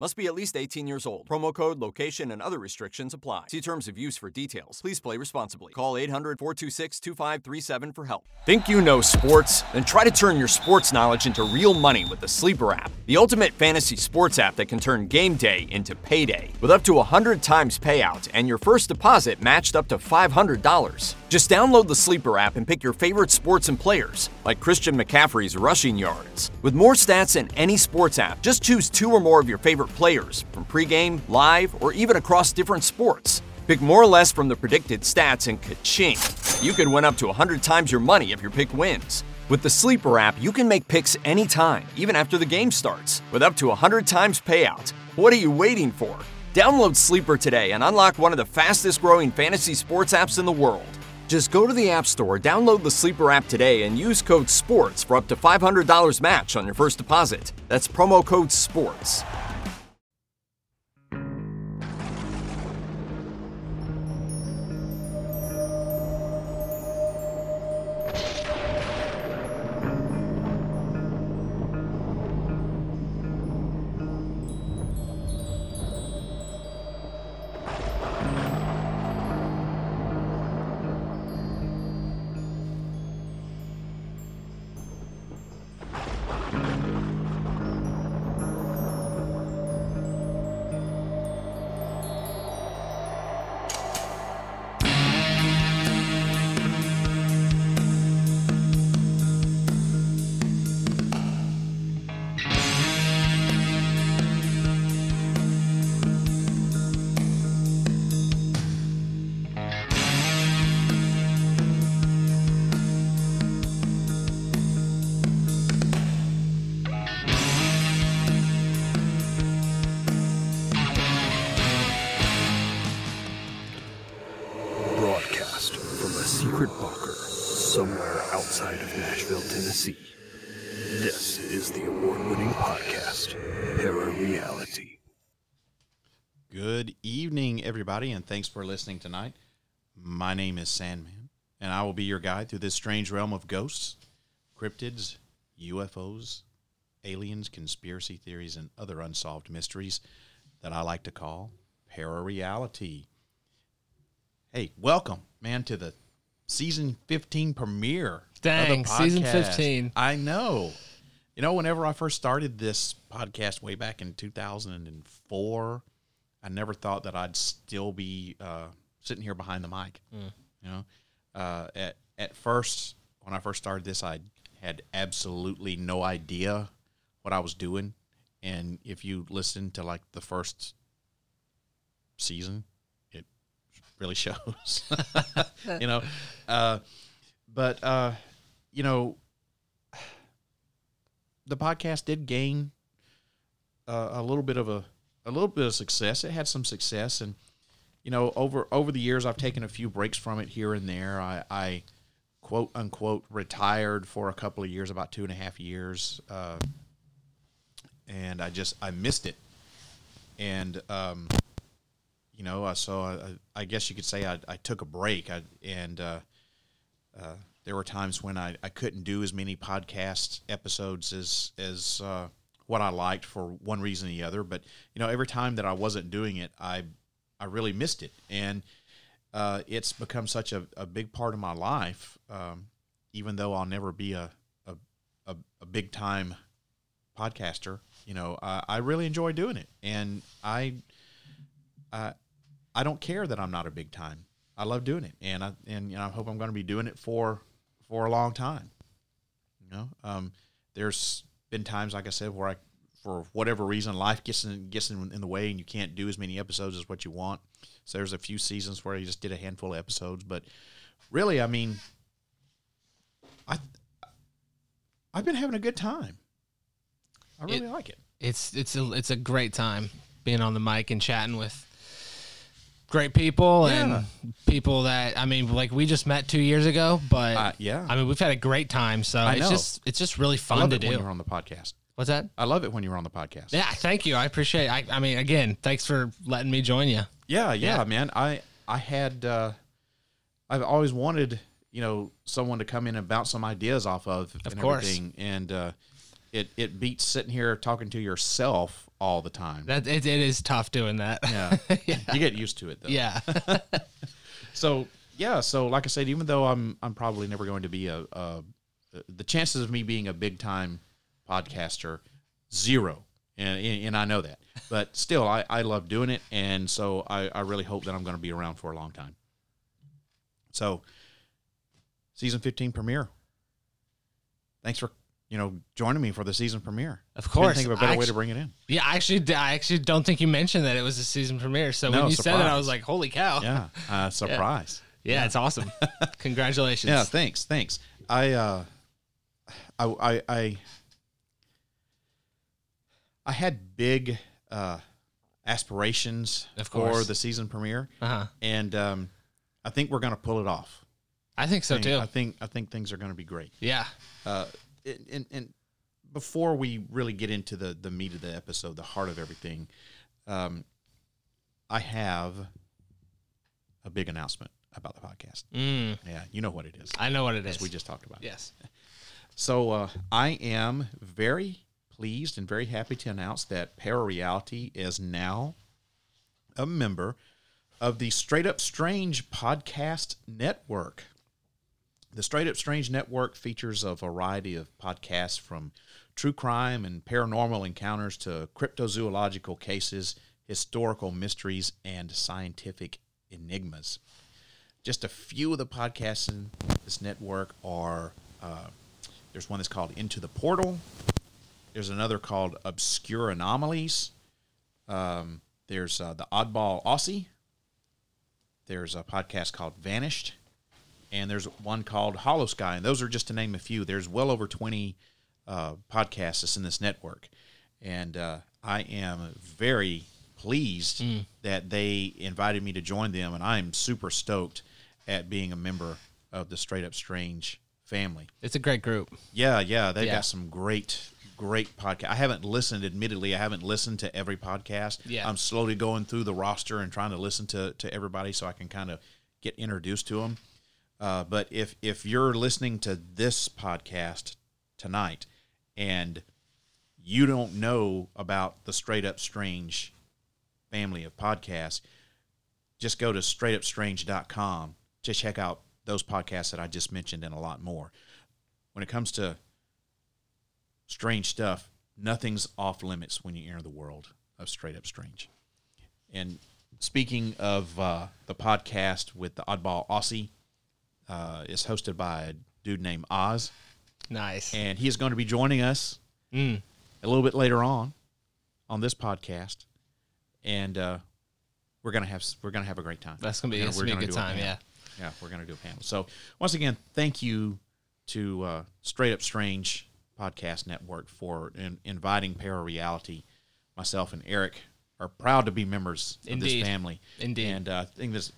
Must be at least 18 years old. Promo code, location, and other restrictions apply. See terms of use for details. Please play responsibly. Call 800 426 2537 for help. Think you know sports? Then try to turn your sports knowledge into real money with the Sleeper app, the ultimate fantasy sports app that can turn game day into payday. With up to 100 times payout and your first deposit matched up to $500. Just download the Sleeper app and pick your favorite sports and players, like Christian McCaffrey's rushing yards. With more stats than any sports app, just choose two or more of your favorite players from pregame, live, or even across different sports. Pick more or less from the predicted stats and ka-ching. You could win up to 100 times your money if your pick wins. With the Sleeper app, you can make picks anytime, even after the game starts, with up to 100 times payout. What are you waiting for? Download Sleeper today and unlock one of the fastest growing fantasy sports apps in the world. Just go to the App Store, download the Sleeper app today, and use code SPORTS for up to $500 match on your first deposit. That's promo code SPORTS. Everybody, and thanks for listening tonight. My name is Sandman, and I will be your guide through this strange realm of ghosts, cryptids, UFOs, aliens, conspiracy theories, and other unsolved mysteries that I like to call para reality. Hey, welcome, man, to the season 15 premiere. of the Dang, season 15. I know. You know, whenever I first started this podcast way back in 2004, I never thought that I'd still be uh, sitting here behind the mic. Mm. You know, uh, at at first when I first started this, I had absolutely no idea what I was doing, and if you listen to like the first season, it really shows. you know, uh, but uh, you know, the podcast did gain uh, a little bit of a a little bit of success. It had some success, and you know, over over the years, I've taken a few breaks from it here and there. I, I quote unquote retired for a couple of years, about two and a half years, uh, and I just I missed it, and um, you know, so I, I guess you could say I, I took a break, I, and uh, uh, there were times when I, I couldn't do as many podcast episodes as as uh, what I liked for one reason or the other. But you know, every time that I wasn't doing it, I I really missed it, and uh, it's become such a, a big part of my life. Um, even though I'll never be a a, a, a big time podcaster, you know, I, I really enjoy doing it, and I I I don't care that I'm not a big time. I love doing it, and I and you know I hope I'm going to be doing it for for a long time. You know, um, there's been times, like I said, where I, for whatever reason, life gets in gets in, in the way, and you can't do as many episodes as what you want. So there's a few seasons where I just did a handful of episodes, but really, I mean, I I've been having a good time. I really It- like it. It's it's a it's a great time being on the mic and chatting with great people Yeah. and people that I mean, like we just met two years ago, but Uh, yeah. I mean, we've had a great time. So I it's know. just it's just really I fun love to it do. when you're on the podcast. What's that? I love it when you're on the podcast. Yeah, thank you. I appreciate. It. I I mean, again, thanks for letting me join you. Yeah, yeah, Yeah. man. I I had uh, I've always wanted you know someone to come in and bounce some ideas off of, Of and course. everything, and uh, it it beats sitting here talking to yourself all the time. That it, it is tough doing that. yeah. you get used to it though. yeah. So yeah, so like I said, even though I'm I'm probably never going to be a, a the chances of me being a big time podcaster zero, and and I know that, but still I I love doing it, and so I I really hope that I'm going to be around for a long time. So, season 15 premiere. Thanks for you know joining me for the season premiere. Of Couldn't think of a better I way to bring it in. Yeah, I actually, I actually don't think you mentioned that it was a season premiere. So No, when you said it, I was like, "Holy cow!" Yeah, uh, surprise. Yeah, it's awesome. Congratulations. Yeah, thanks, thanks. I, uh, I, I, I, I had big uh, aspirations Of for the season premiere, Uh huh. and um, I think we're going to pull it off. I think so I think, too. I think I think things are going to be great. yeah. Uh, and, and, before we really get into the the meat of the episode, the heart of everything, um, I have a big announcement about the podcast. Mm, Yeah, you know what it is. I know what it as is. we just talked about. yes. So uh, I am very pleased and very happy to announce that Para Reality is now a member of the Straight Up Strange podcast network. The Straight Up Strange network features a variety of podcasts from true crime and paranormal encounters to cryptozoological cases, historical mysteries, and scientific enigmas. Just a few of the podcasts in this network are uh, there's one that's called Into the Portal. There's another called Obscure Anomalies. Um, there's uh, the Oddball Aussie. There's a podcast called Vanished. And there's one called Hollow Sky. And those are just to name a few. There's well over 20 uh, podcasts that's in this network. And uh, I am very pleased that they invited me to join them. And I'm super stoked at being a member of the Straight Up Strange family. It's a great group. Yeah, yeah, they Yeah. got some great, great podcast. I haven't listened, admittedly, I haven't listened to every podcast. Yeah. I'm slowly going through the roster and trying to listen to to everybody so I can kind of get introduced to them. Uh, but if if you're listening to this podcast tonight and you don't know about the Straight Up Strange family of podcasts, just go to straightupstrange.com to check out those podcasts that I just mentioned and a lot more. When it comes to strange stuff, nothing's off limits when you enter the world of Straight Up Strange. And speaking of uh, the podcast with the Oddball Aussie, uh, is hosted by a dude named Oz, Nice. and he is going to be joining us Mm. a little bit later on on this podcast, and uh, we're gonna have we're gonna have a great time. That's gonna be, We're gonna be a we're good time. panel. Yeah. Yeah, we're going to do a panel. So, once again, thank you to uh, Straight Up Strange Podcast Network for in, inviting Para Reality. Myself and Eric are proud to be members of this family. Indeed. And uh, I think this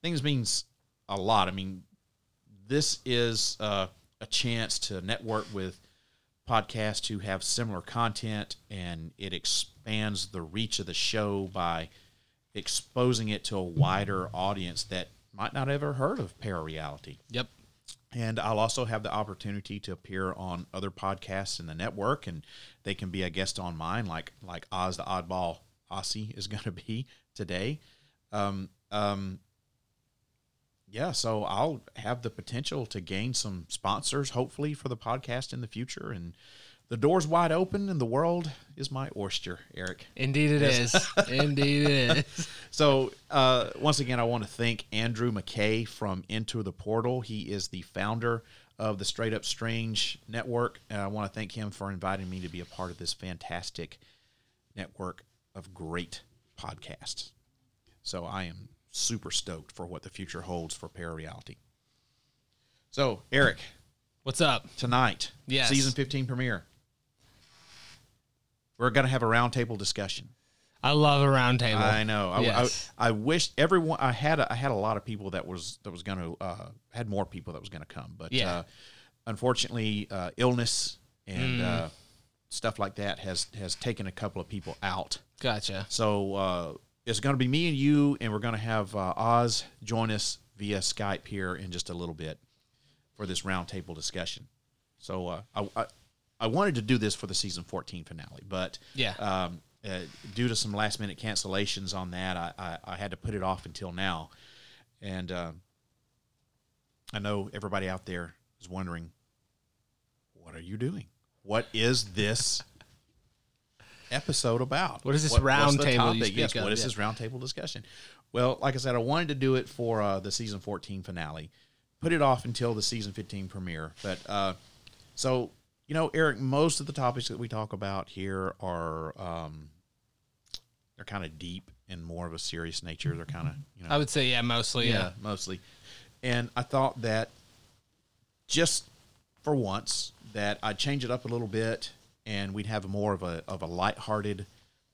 things means a lot. I mean, this is uh, a chance to network with podcasts who have similar content, and it expands the reach of the show by exposing it to a wider audience that might not ever heard of parareality. Yep. And I'll also have the opportunity to appear on other podcasts in the network, and they can be a guest on mine, like like Oz the Oddball Aussie is going to be today. Um, um, yeah, so I'll have the potential to gain some sponsors, hopefully, for the podcast in the future, and the door's wide open, and the world is my oyster, Eric. Indeed it is. Indeed it is. So, uh, once again, I want to thank Andrew McKay from Into the Portal. He is the founder of the Straight Up Strange Network. And I want to thank him for inviting me to be a part of this fantastic network of great podcasts. So, I am super stoked for what the future holds for Parareality. So, Eric, What's up? tonight, Yes. season 15 premiere, we're going to have a roundtable discussion. I love a roundtable. I know. I, Yes. I, I wish everyone. I had a, I had a lot of people that was that was going to uh, had more people that was going to come, but Yeah. uh, unfortunately, uh, illness and Mm. uh, stuff like that has has taken a couple of people out. Gotcha. So uh, it's going to be me and you, and we're going to have uh, Oz join us via Skype here in just a little bit for this roundtable discussion. So uh, I, I I wanted to do this for the season 14 finale, but Yeah. um, uh, due to some last minute cancellations on that, I, I, I had to put it off until now. And uh, I know everybody out there is wondering, what are you doing? What is this episode about? What is this what's round table you speak Yes, of? what is Yeah. this roundtable discussion? Well, like I said, I wanted to do it for uh, the season 14 finale. Put it off until the season 15 premiere. But uh, so, you know, Eric, most of the topics that we talk about here are um, they're kind of deep and more of a serious nature. They're kind of, you know, I would say yeah, mostly yeah. yeah, mostly. And I thought that just for once that I'd change it up a little bit and we'd have more of a of a lighthearted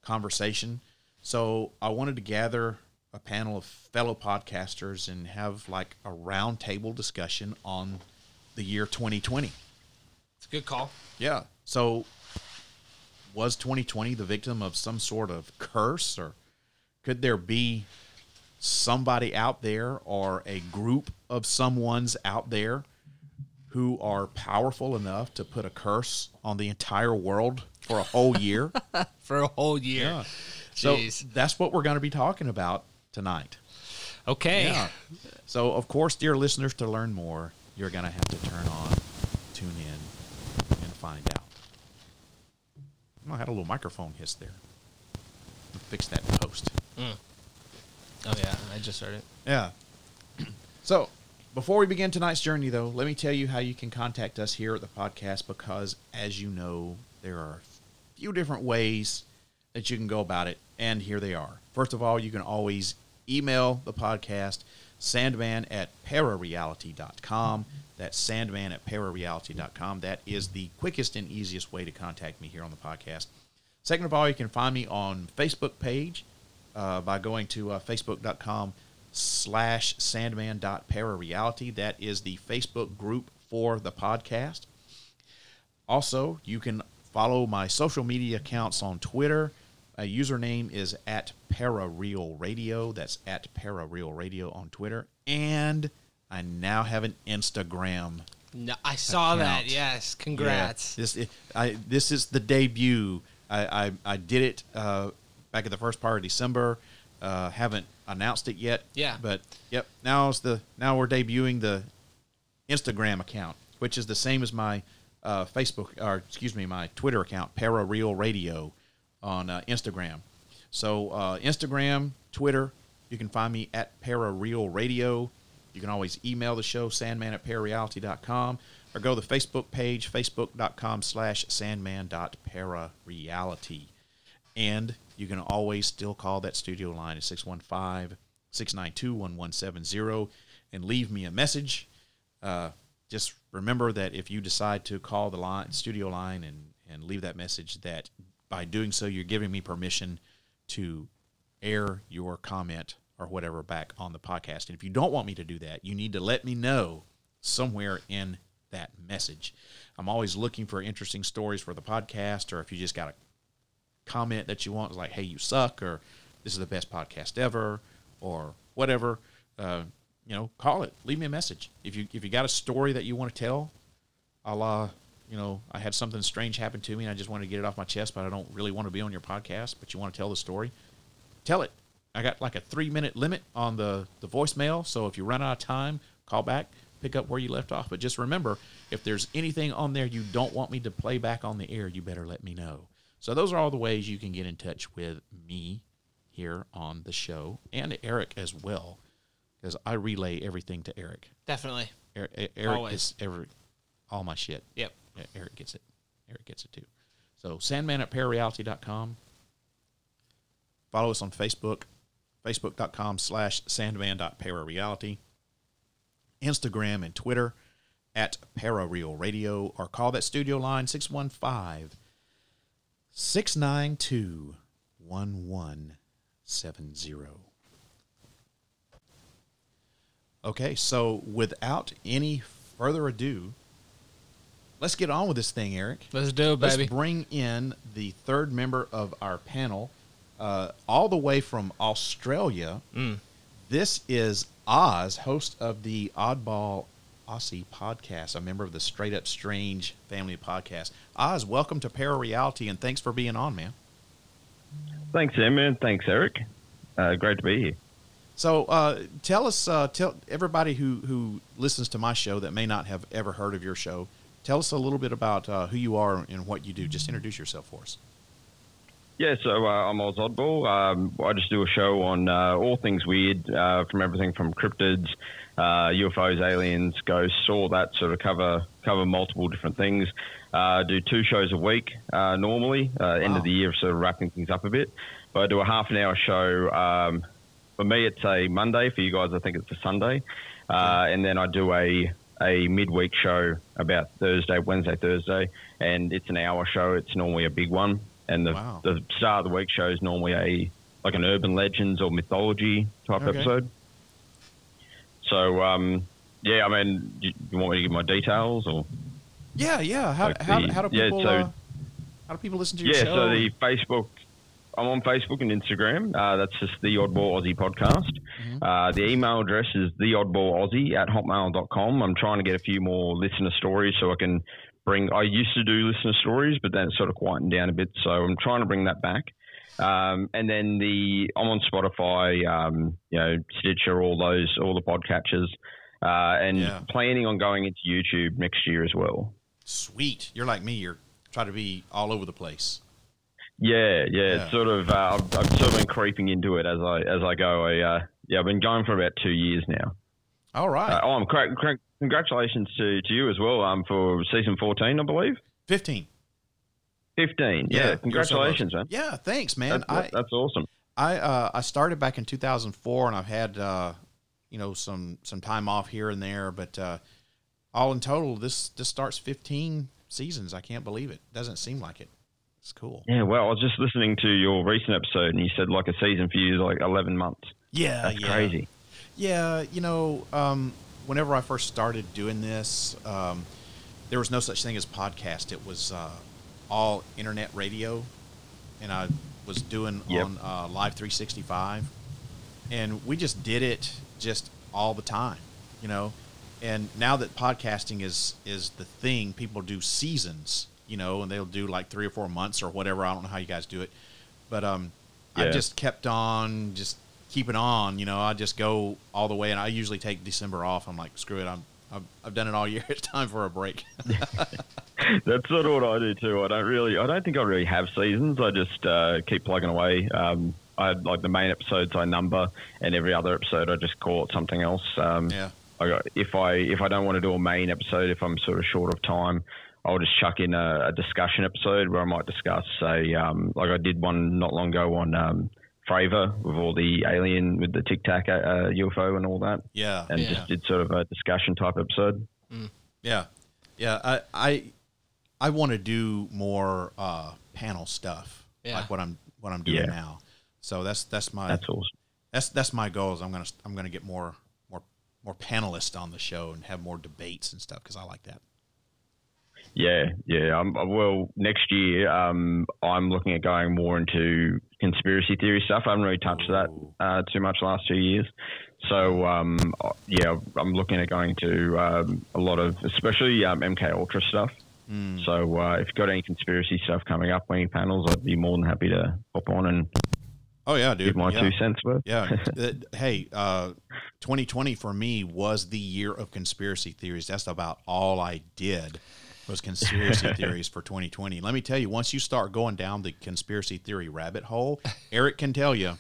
conversation. So I wanted to gather a panel of fellow podcasters and have like a roundtable discussion on the year 2020. It's a good call. Yeah. So was 2020 the victim of some sort of curse or could there be somebody out there or a group of someone's out there who are powerful enough to put a curse on the entire world for a whole year? For a whole year. yeah. So that's what we're going to be talking about tonight. Okay. Yeah. So, of course, dear listeners, to learn more, you're going to have to turn on, tune in, and find out. Oh, I had a little microphone hiss there. I'll fix that post. Mm. Oh yeah, I just heard it. Yeah. so, before we begin tonight's journey, though, let me tell you how you can contact us here at the podcast because, as you know, there are a few different ways that you can go about it, and here they are. First of all, you can always email the podcast, sandman at parareality.com. That's sandman at parareality.com. That is the quickest and easiest way to contact me here on the podcast. Second of all, you can find me on Facebook page uh, by going to uh, facebook.com slash sandman dot sandman.parareality. That is the Facebook group for the podcast. Also, you can follow my social media accounts on Twitter. My username is at Parareal Radio. That's at Parareal Radio on Twitter. And I now have an Instagram. No, I saw that. Yes, congrats. Yeah, this I this is the debut. I I, I did it uh, back at the first part of December. Uh, haven't announced it yet. Yeah. But yep, now is the now we're debuting the Instagram account, which is the same as my uh, Facebook or excuse me, my Twitter account, Para Real Radio, on uh, Instagram. So uh, Instagram, Twitter, you can find me at Para Real Radio. You can always email the show, sandman at parareality.com, or go to the Facebook page, facebook.com slash sandman.parareality. And you can always still call that studio line at 615 692 1170 and leave me a message. Uh, just remember that if you decide to call the line, studio line and, and leave that message, that by doing so, you're giving me permission to air your comment or whatever back on the podcast. And if you don't want me to do that, you need to let me know somewhere in that message. I'm always looking for interesting stories for the podcast, or if you just got a comment that you want, like, hey, you suck, or this is the best podcast ever, or whatever, uh, you know, call it. Leave me a message. If you if you got a story that you want to tell, a la, you know, I had something strange happen to me and I just want to get it off my chest, but I don't really want to be on your podcast, but you want to tell the story, tell it. I got like a three minute limit on the, the voicemail. So if you run out of time, call back, pick up where you left off. But just remember, if there's anything on there you don't want me to play back on the air, you better let me know. So those are all the ways you can get in touch with me here on the show and Eric as well, because I relay everything to Eric. Definitely. Er- E- Eric Always. gets every all my shit. Yep. Yeah, Eric gets it. Eric gets it too. So Sandman at parareality.com. Follow us on Facebook, facebook.com slash sandman.parareality. Instagram and Twitter at Parareal Radio or call that studio line 615 692 1170. Okay, so without any further ado, let's get on with this thing, Eric. Let's do it, Let's baby. bring in the third member of our panel, uh, all the way from Australia. Mm. This is Oz, host of the Oddball Aussie podcast, a member of the Straight Up Strange family of podcasts. Oz, welcome to Para Reality, and thanks for being on, man. Thanks, Em, and thanks, Eric. Uh, great to be here. So uh, tell us, uh, tell everybody who who listens to my show that may not have ever heard of your show. Tell us a little bit about uh, who you are and what you do. Just introduce yourself for us. Yeah, so uh, I'm Oz Oddball. Um, I just do a show on uh, all things weird, uh, from everything from cryptids, uh, UFOs, aliens, ghosts, all that sort of cover cover multiple different things. Uh, do two shows a week uh, normally. Uh, End of the year, sort of wrapping things up a bit. But I do a half an hour show. Um, for me, it's a Monday. For you guys, I think it's a Sunday. Uh, and then I do a a midweek show about Thursday, Wednesday, Thursday, and it's an hour show. It's normally a big one, and the Wow. the start of the week show is normally a like an urban legends or mythology type Okay. episode. So um, yeah, I mean, do you want me to give my details or? Yeah, yeah. How Like how, the- how do yeah, people so- uh, how do people listen to your Yeah, show? so the Facebook, I'm on Facebook and Instagram. Uh, that's just the Oddball Aussie podcast. Uh, the email address is theoddballaussie at hotmail.com. I'm trying to get a few more listener stories so I can bring. I used to do listener stories, but then it sort of quietened down a bit. So I'm trying to bring that back. Um, and then the I'm on Spotify, um, you know, Stitcher, all those, all the podcatchers, uh, and Yeah. planning on going into YouTube next year as well. Sweet. You're like me. You're trying to be all over the place. Yeah, yeah, Yeah. It's sort of. Uh, I've, I've sort of been creeping into it as I as I go. I, uh, yeah, I've been going for about two years now. All right. Uh, oh, I'm congratulations to, to you as well. Um, for season 14, I believe. Fifteen. 15. Yeah, you're congratulations, man. Yeah, thanks, man. That's, I that's awesome. I uh, I started back in 2004, and I've had uh, you know some some time off here and there, but uh, all in total, this this starts 15 seasons. I can't believe it. Doesn't seem like it. It's cool. Yeah, well, I was just listening to your recent episode, and you said like a season for you is like 11 months. Yeah, That's yeah. crazy. Yeah, you know, um, whenever I first started doing this, um, there was no such thing as podcast. It was uh, all internet radio, and I was doing Yep. on uh, Live 365, and we just did it just all the time, you know. And now that podcasting is is the thing, people do seasons, you know, and they'll do like three or four months or whatever. I don't know how you guys do it, but um, I just kept on just keeping on. You know, I just go all the way, and I usually take December off. I'm like, screw it, I'm I've, I've done it all year. It's time for a break. That's sort of what I do too. I don't really, I don't think I really have seasons. I just uh, keep plugging away. Um, I like the main episodes I number, and every other episode I just call it something else. Um, yeah, I got, if I if I don't want to do a main episode, if I'm sort of short of time, I'll just chuck in a, a discussion episode where I might discuss, say, um, like I did one not long ago on um, Fravor with all the alien with the Tic Tac uh, UFO and all that, yeah, and yeah. just did sort of a discussion type episode. Yeah, yeah. I I, I want to do more uh, panel stuff, Yeah. like what I'm what I'm doing Yeah. now. So that's that's my That's awesome. that's that's my goal. Is I'm gonna I'm gonna get more more more panelists on the show and have more debates and stuff because I like that. Yeah, yeah. Um, well, next year, um, I'm looking at going more into conspiracy theory stuff. I haven't really touched that uh, too much the last two years. So, um, uh, yeah, I'm looking at going to um, a lot of, especially um, MK Ultra stuff. So, uh, if you've got any conspiracy stuff coming up, any panels, I'd be more than happy to hop on and Oh yeah, dude. give my yeah. two cents worth. Yeah. Uh, hey, uh, 2020 for me was the year of conspiracy theories. That's about all I did was conspiracy theories for 2020. Let me tell you, once you start going down the conspiracy theory rabbit hole, Eric can tell you,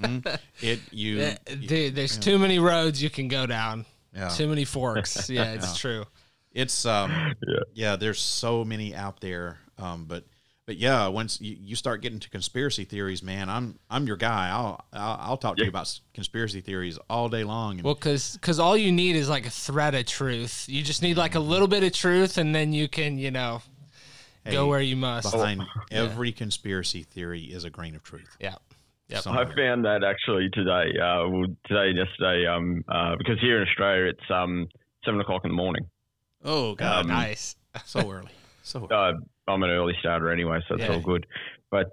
mm, it you, Yeah, Dude, there's too many roads you can go down. Yeah. Too many forks. Yeah, it's true. it's um Yeah. yeah. there's so many out there. Um, but but yeah, once you, you start getting to conspiracy theories, man, I'm I'm your guy. I'll I'll, I'll talk to you about conspiracy theories all day long. And Well, because because all you need is like a thread of truth. You just need like a little bit of truth, and then you can, you know, hey, go where you must. behind every conspiracy theory is a grain of truth. Yeah. Yep. Somewhere. I found that actually today, uh, well, today and yesterday, um, uh, because here in Australia it's um, seven o'clock in the morning. Oh God, Um, nice. so early, so early. uh, I'm an early starter anyway, so it's Yeah. all good. But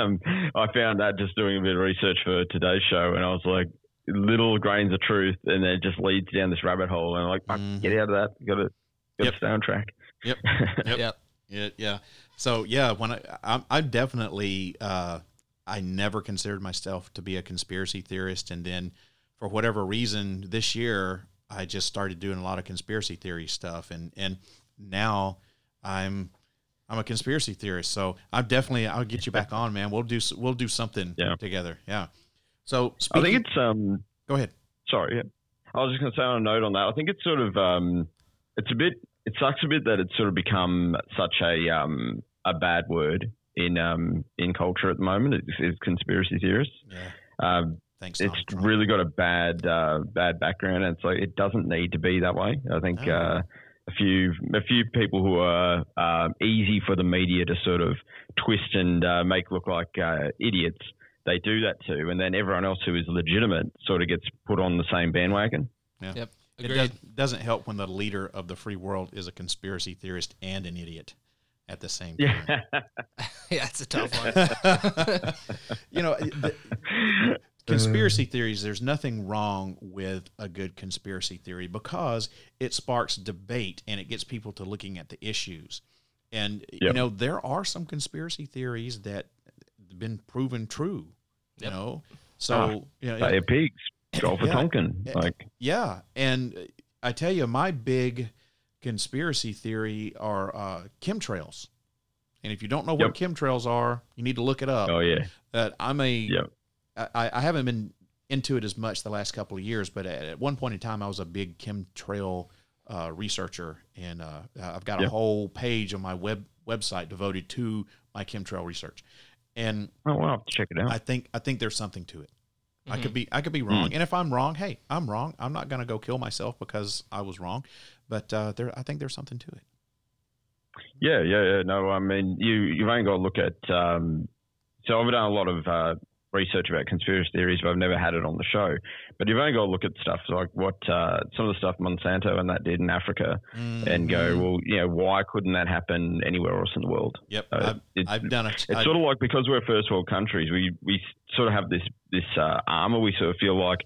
um, I found that just doing a bit of research for today's show, and I was like, little grains of truth, and then it just leads down this rabbit hole, and I'm like, fuck, Mhm. get out of that. Got to got to Yep. stay on track. Yep. Yep. Yeah, yeah. So yeah, when I, I'm, I'm definitely, uh, I never considered myself to be a conspiracy theorist, and then for whatever reason this year I just started doing a lot of conspiracy theory stuff, and and now I'm I'm a conspiracy theorist. So I'm definitely I'll get you back on, man. We'll do we'll do something Yeah. together. Yeah. So I think it's um. go ahead. Sorry, yeah. I was just going to say on a note on that. I think it's sort of um. It's a bit. It sucks a bit that it's sort of become such a um a bad word in um in culture at the moment. It's, it's conspiracy theorists. Yeah. Um, Thanks. it's really got a bad uh, bad background, and it's like it doesn't need to be that way. I think uh, a few a few people who are um easy for the media to sort of twist and uh, make look like uh, idiots, they do that too, and then everyone else who is legitimate sort of gets put on the same bandwagon. Yeah. Yep. It Agreed. does, doesn't help when the leader of the free world is a conspiracy theorist and an idiot at the same time. Yeah, yeah, it's a tough one. you know, the, conspiracy theories, there's nothing wrong with a good conspiracy theory because it sparks debate and it gets people to looking at the issues. And, you know, there are some conspiracy theories that have been proven true, you Yep. know? So, Ah, you know, Bay of Pigs, Gulf of Yeah. Tonkin, like Yeah, and I tell you, my big conspiracy theory are uh, chemtrails. And if you don't know what chemtrails are, you need to look it up. oh yeah, That I'm a, Yep. I, I haven't been into it as much the last couple of years, but at, at one point in time, I was a big chemtrail uh, researcher, and uh, I've got a Yep. whole page on my web website devoted to my chemtrail research. And oh wow, I'll check it out. I think I think there's something to it. I Mm-hmm. could be I could be wrong, and if I'm wrong, hey, I'm wrong. I'm not gonna go kill myself because I was wrong, but uh, there I think there's something to it. Yeah, yeah, yeah. No, I mean, you you've only got to look at. Um, so I've done a lot of uh, research about conspiracy theories, but I've never had it on the show. But you've only got to look at stuff like what uh, some of the stuff Monsanto and that did in Africa, and go, Mhm. well, you know, why couldn't that happen anywhere else in the world? Yep, Uh, I've, I've done it. It's sort of like because we're first world countries, we we sort of have this this uh, armor. We sort of feel like,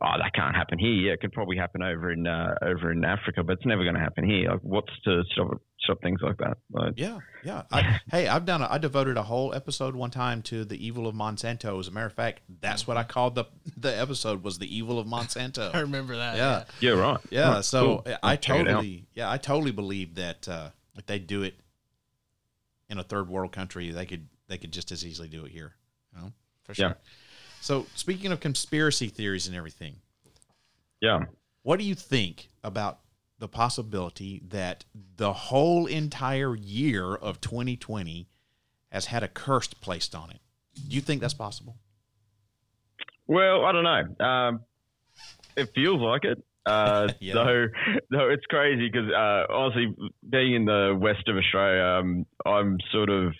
oh, that can't happen here. Yeah, it could probably happen over in uh, over in Africa, but it's never going to happen here. Like, what's to stop stop things like that? Like, Yeah, yeah. I, hey, I've done. A, I devoted a whole episode one time to the evil of Monsanto. As a matter of fact, that's what I called the the episode was the evil of Monsanto. I remember that. Yeah. yeah, right. Yeah, Right, so cool. I I'll check it out. totally, yeah, I totally believe that uh, if they do it in a third world country, they could they could just as easily do it here. You know? for sure. Yeah. So speaking of conspiracy theories and everything, Yeah. what do you think about the possibility that the whole entire year of 2020 has had a curse placed on it? Do you think that's possible? Well, I don't know. Um, it feels like it. Uh, Yeah. Though, though it's crazy because uh, honestly, being in the west of Australia, um, I'm sort of.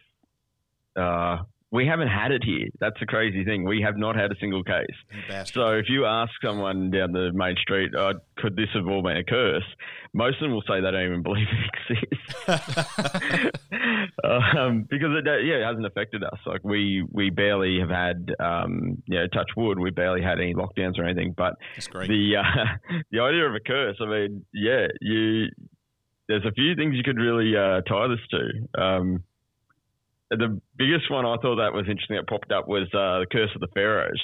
Uh, we haven't had it here. That's the crazy thing. We have not had a single case. So if you ask someone down the main street, uh, could this have all been a curse? Most of them will say they don't even believe it exists. um, because it, yeah, it hasn't affected us. Like we, we barely have had, um, you know, touch wood, we barely had any lockdowns or anything. But the, uh, the idea of a curse, I mean, yeah, you, there's a few things you could really uh, tie this to. Um, the biggest one I thought that was interesting that popped up was uh, the curse of the pharaohs.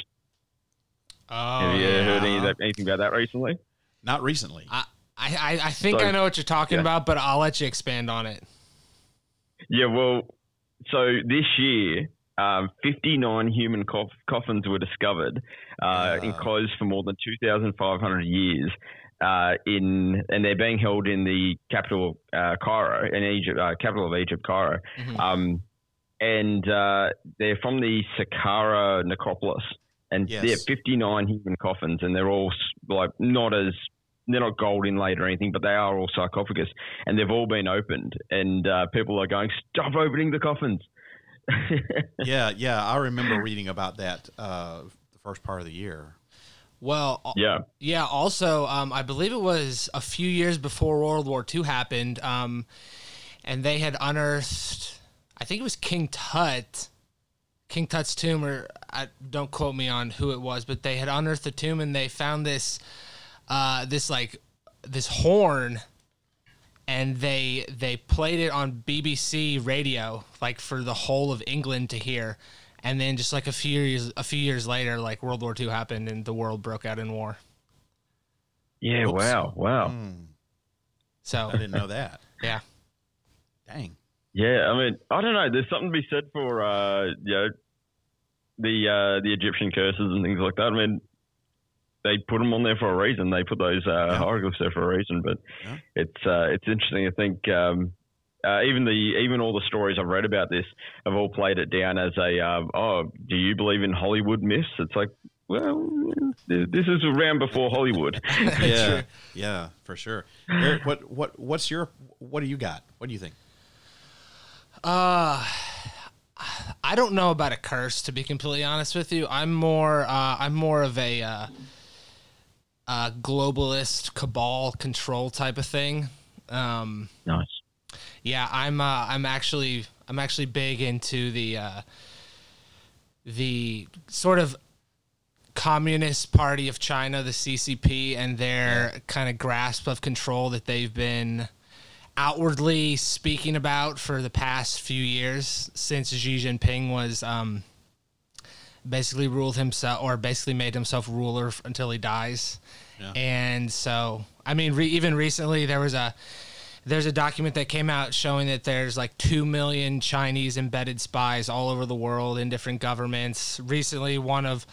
Oh, Have you yeah. heard any that, anything about that recently? Not recently. I, I, I think So- I know what you're talking yeah. about, but I'll let you expand on it. Yeah, well, so this year, um, 59 human coff- coffins were discovered, uh, Wow. enclosed for more than 2,500 years. Uh, in and they're being held in the capital uh, Cairo, in Egypt, uh, capital of Egypt, Cairo, Mhm. um, and uh, they're from the Saqqara necropolis, and Yes. they're 59 human coffins, and they're all like not as they're not gold inlaid or anything, but they are all sarcophagus, and they've all been opened, and uh, people are going, "Stop opening the coffins." yeah, yeah. I remember reading about that uh, the first part of the year. Well, yeah, yeah. Also, um, I believe it was a few years before World War II happened, um, and they had unearthed. I think it was King Tut, King Tut's tomb, or I, don't quote me on who it was, but they had unearthed the tomb and they found this, uh, this like, this horn, and they they played it on BBC radio, like for the whole of England to hear, and then just like a few years a few years later, like World War II happened and the world broke out in war. Yeah, Oops. wow, wow. Hmm, So I didn't know that. yeah, Dang. Yeah, I mean, I don't know. There's something to be said for uh, you know the uh, the Egyptian curses and things like that. I mean, they put them on there for a reason. They put those uh, Yeah. hieroglyphs there for a reason. But Yeah. it's uh, it's interesting. I think um, uh, even the even all the stories I've read about this have all played it down as a um, oh, do you believe in Hollywood myths? It's like. Well, this is around before Hollywood. Yeah, yeah, for sure. Eric, what what what's your what do you got? What do you think? Uh, I don't know about a curse to be completely honest with you. I'm more uh, I'm more of a uh, uh, globalist cabal control type of thing. Um, nice. yeah, I'm uh, I'm actually I'm actually big into the uh, the sort of Communist Party of China, the CCP, and their kind of grasp of control that they've been outwardly speaking about for the past few years since Xi Jinping was um, basically ruled himself or basically made himself ruler until he dies. And so, I mean, re- even recently there was a there's a document that came out showing that there's like 2 million Chinese embedded spies all over the world in different governments. Recently, one of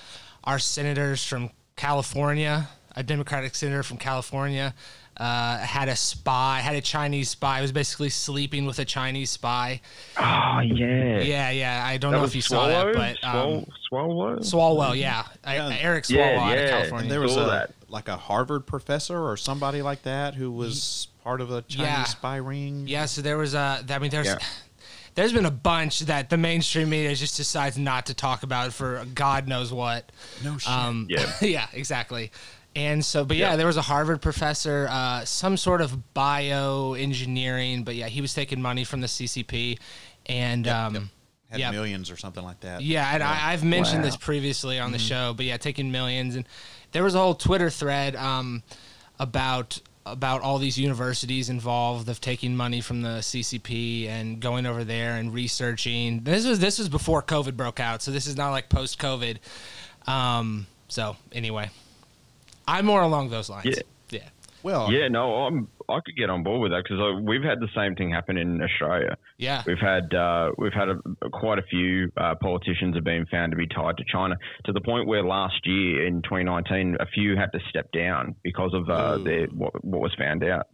our senators from California, a Democratic senator from California, uh, had a spy, had a Chinese spy, I was basically sleeping with a Chinese spy. Oh yeah. Yeah, yeah. I don't That know if you saw that, but um, Swallow? Swalwell, yeah. I, Yeah. Eric Swalwell Yeah, out of. California. And there was saw a that. like a Harvard professor or somebody like that who was part of a Chinese Yeah. spy ring. Yeah, so there was a. I mean, there's Yeah. there's been a bunch that the mainstream media just decides not to talk about for God knows what. No shit. Um, Yeah. yeah, exactly. And so, but yeah, Yeah. there was a Harvard professor, uh, some sort of bioengineering, but yeah, he was taking money from the CCP, and um, Had yeah, millions or something like that. yeah, and I, I've mentioned Wow. this previously on the Mm-hmm. show, but yeah, taking millions, and there was a whole Twitter thread um, about about all these universities involved of taking money from the CCP and going over there and researching. This was this was before COVID broke out, so this is not like post COVID. Um, so anyway, I'm more along those lines. Yeah. yeah. Well, Yeah, no, I'm. I could get on board with that because we've had the same thing happen in Australia. Yeah. We've had uh, we've had a, quite a few uh, politicians have been found to be tied to China to the point where last year in 2019 a few had to step down because of uh, their what, what was found out.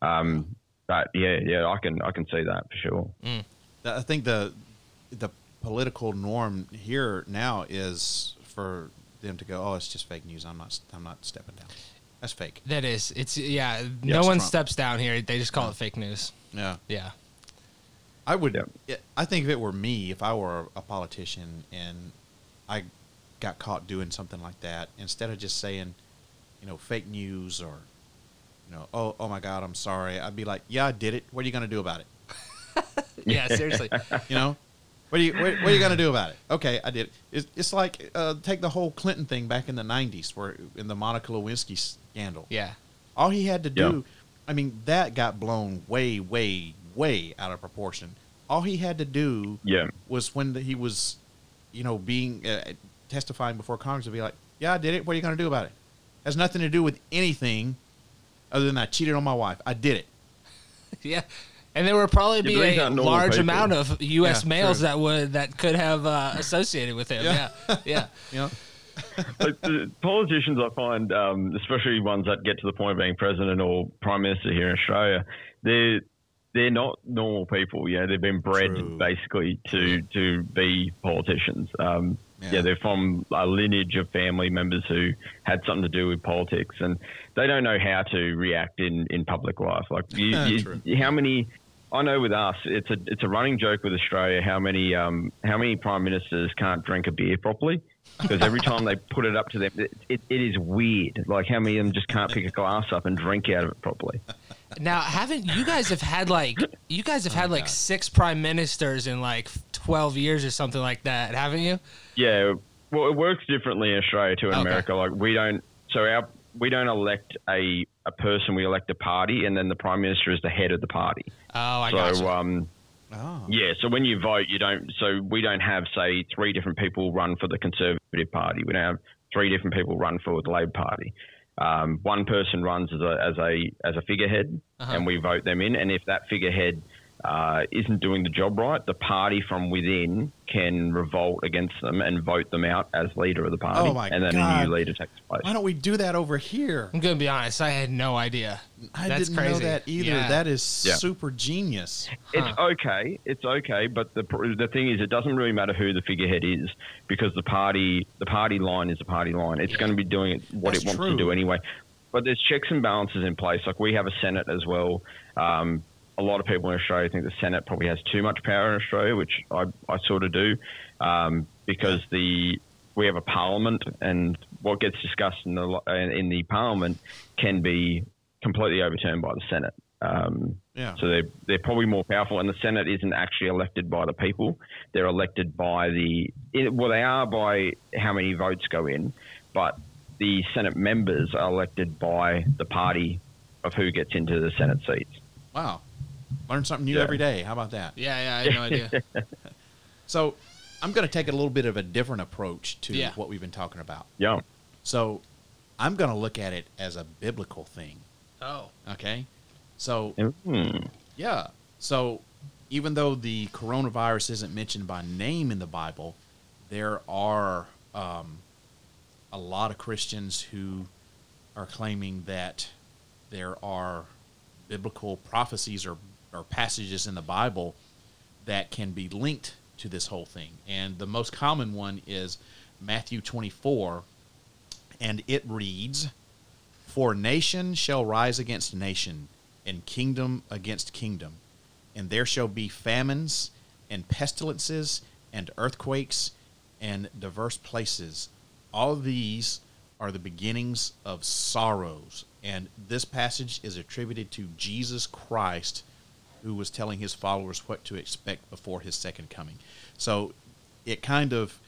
Um, but yeah, yeah, I can I can see that for sure. I think the the political norm here now is for them to go, "Oh, it's just fake news. I'm not. I'm not stepping down. That's fake." That is, it's yeah. Yeah, no it's one Trump. steps down here. They just call it fake news. Yeah, Yeah. I would. Yeah. yeah, I think if it were me, if I were a politician and I got caught doing something like that, instead of just saying, you know, fake news or, you know, oh, oh my God, I'm sorry, I'd be like, yeah, I did it. What are you gonna do about it? Yeah. Seriously. You know, what are you what, what are you gonna do about it? Okay, I did. It's, it's like uh, take the whole Clinton thing back in the '90s, where in the Monica Lewinsky scandal. Yeah. All he had to do, Yeah. I mean, that got blown way, way, way out of proportion. All he had to do Yeah. was when the, he was, you know, being uh, testifying before Congress to be like, "Yeah, I did it. What are you going to do about it?" Has nothing to do with anything other than I cheated on my wife. I did it. Yeah. And there would probably be a large people. amount of U.S. Yeah, males true. that would that could have uh, associated with him. Yeah, Yeah. yeah, You know, the politicians, I find, um, especially ones that get to the point of being president or prime minister here in Australia, they're they're not normal people. Yeah, they've been bred True. basically to to be politicians. Um, Yeah. yeah. they're from a lineage of family members who had something to do with politics, and they don't know how to react in, in public life. Like, you, you, how many? I know with us, it's a it's a running joke with Australia how many um, how many prime ministers can't drink a beer properly because every time they put it up to them, it, it, it is weird. Like how many of them just can't pick a glass up and drink out of it properly. Now, haven't you guys have had like you guys have had like six prime ministers in like twelve years or something like that, haven't you? Yeah, well, it works differently in Australia to in Okay. America. Like we don't, so our we don't elect a a person, we elect a party, and then the prime minister is the head of the party. Oh, I so got you. um, Oh. Yeah, so when you vote, you don't. So we don't have, say, three different people run for the Conservative Party. We don't have three different people run for the Labor Party. Um, one person runs as a as a as a figurehead, and we vote them in. And if that figurehead uh, isn't doing the job right, the party from within can revolt against them and vote them out as leader of the party, Oh my and then a new leader takes place. Why don't we do that over here? I'm gonna be honest. I had no idea. I That's didn't know crazy. that either. Yeah. That is Yeah. super genius. It's okay. It's okay, but the the thing is, it doesn't really matter who the figurehead is because the party the party line is the party line. It's going to be doing what That's it wants true. to do anyway. But there's checks and balances in place. Like we have a Senate as well. Um, a lot of people in Australia think the Senate probably has too much power in Australia, which I, I sort of do, um, because the we have a parliament, and what gets discussed in the in the parliament can be completely overturned by the Senate. Um, Yeah. so they're they're probably more powerful, and the Senate isn't actually elected by the people; they're elected by the well, they are by how many votes go in, but the Senate members are elected by the party of who gets into the Senate seats. Wow. Learn something new Yeah. every day. How about that? Yeah, yeah. I had no idea. So I'm going to take a little bit of a different approach to Yeah. what we've been talking about. Yeah, So I'm going to look at it as a biblical thing. Oh, Okay. So, Hmm. yeah. So even though the coronavirus isn't mentioned by name in the Bible, there are um, a lot of Christians who are claiming that there are biblical prophecies or, or passages in the Bible that can be linked to this whole thing. And the most common one is Matthew 24, and it reads, For nation shall rise against nation, and kingdom against kingdom, and there shall be famines, and pestilences, and earthquakes, and diverse places. All these are the beginnings of sorrows. And this passage is attributed to Jesus Christ, who was telling his followers what to expect before his second coming. So it kind of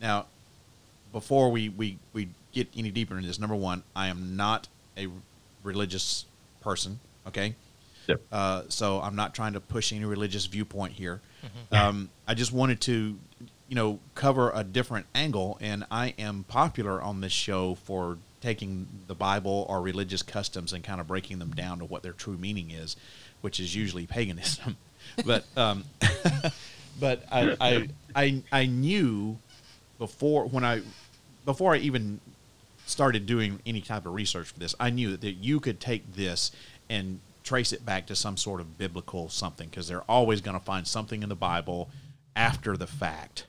now before we, we, we get any deeper into this, number one, I am not a religious person. Okay. Yep. Uh, so I'm not trying to push any religious viewpoint here. Um, I just wanted to, you know, cover a different angle, and I am popular on this show for taking the Bible or religious customs and kind of breaking them down to what their true meaning is, which is usually paganism. but um, but I, I I I knew before when I before I even started doing any type of research for this, I knew that you could take this and trace it back to some sort of biblical something because they're always going to find something in the Bible after the fact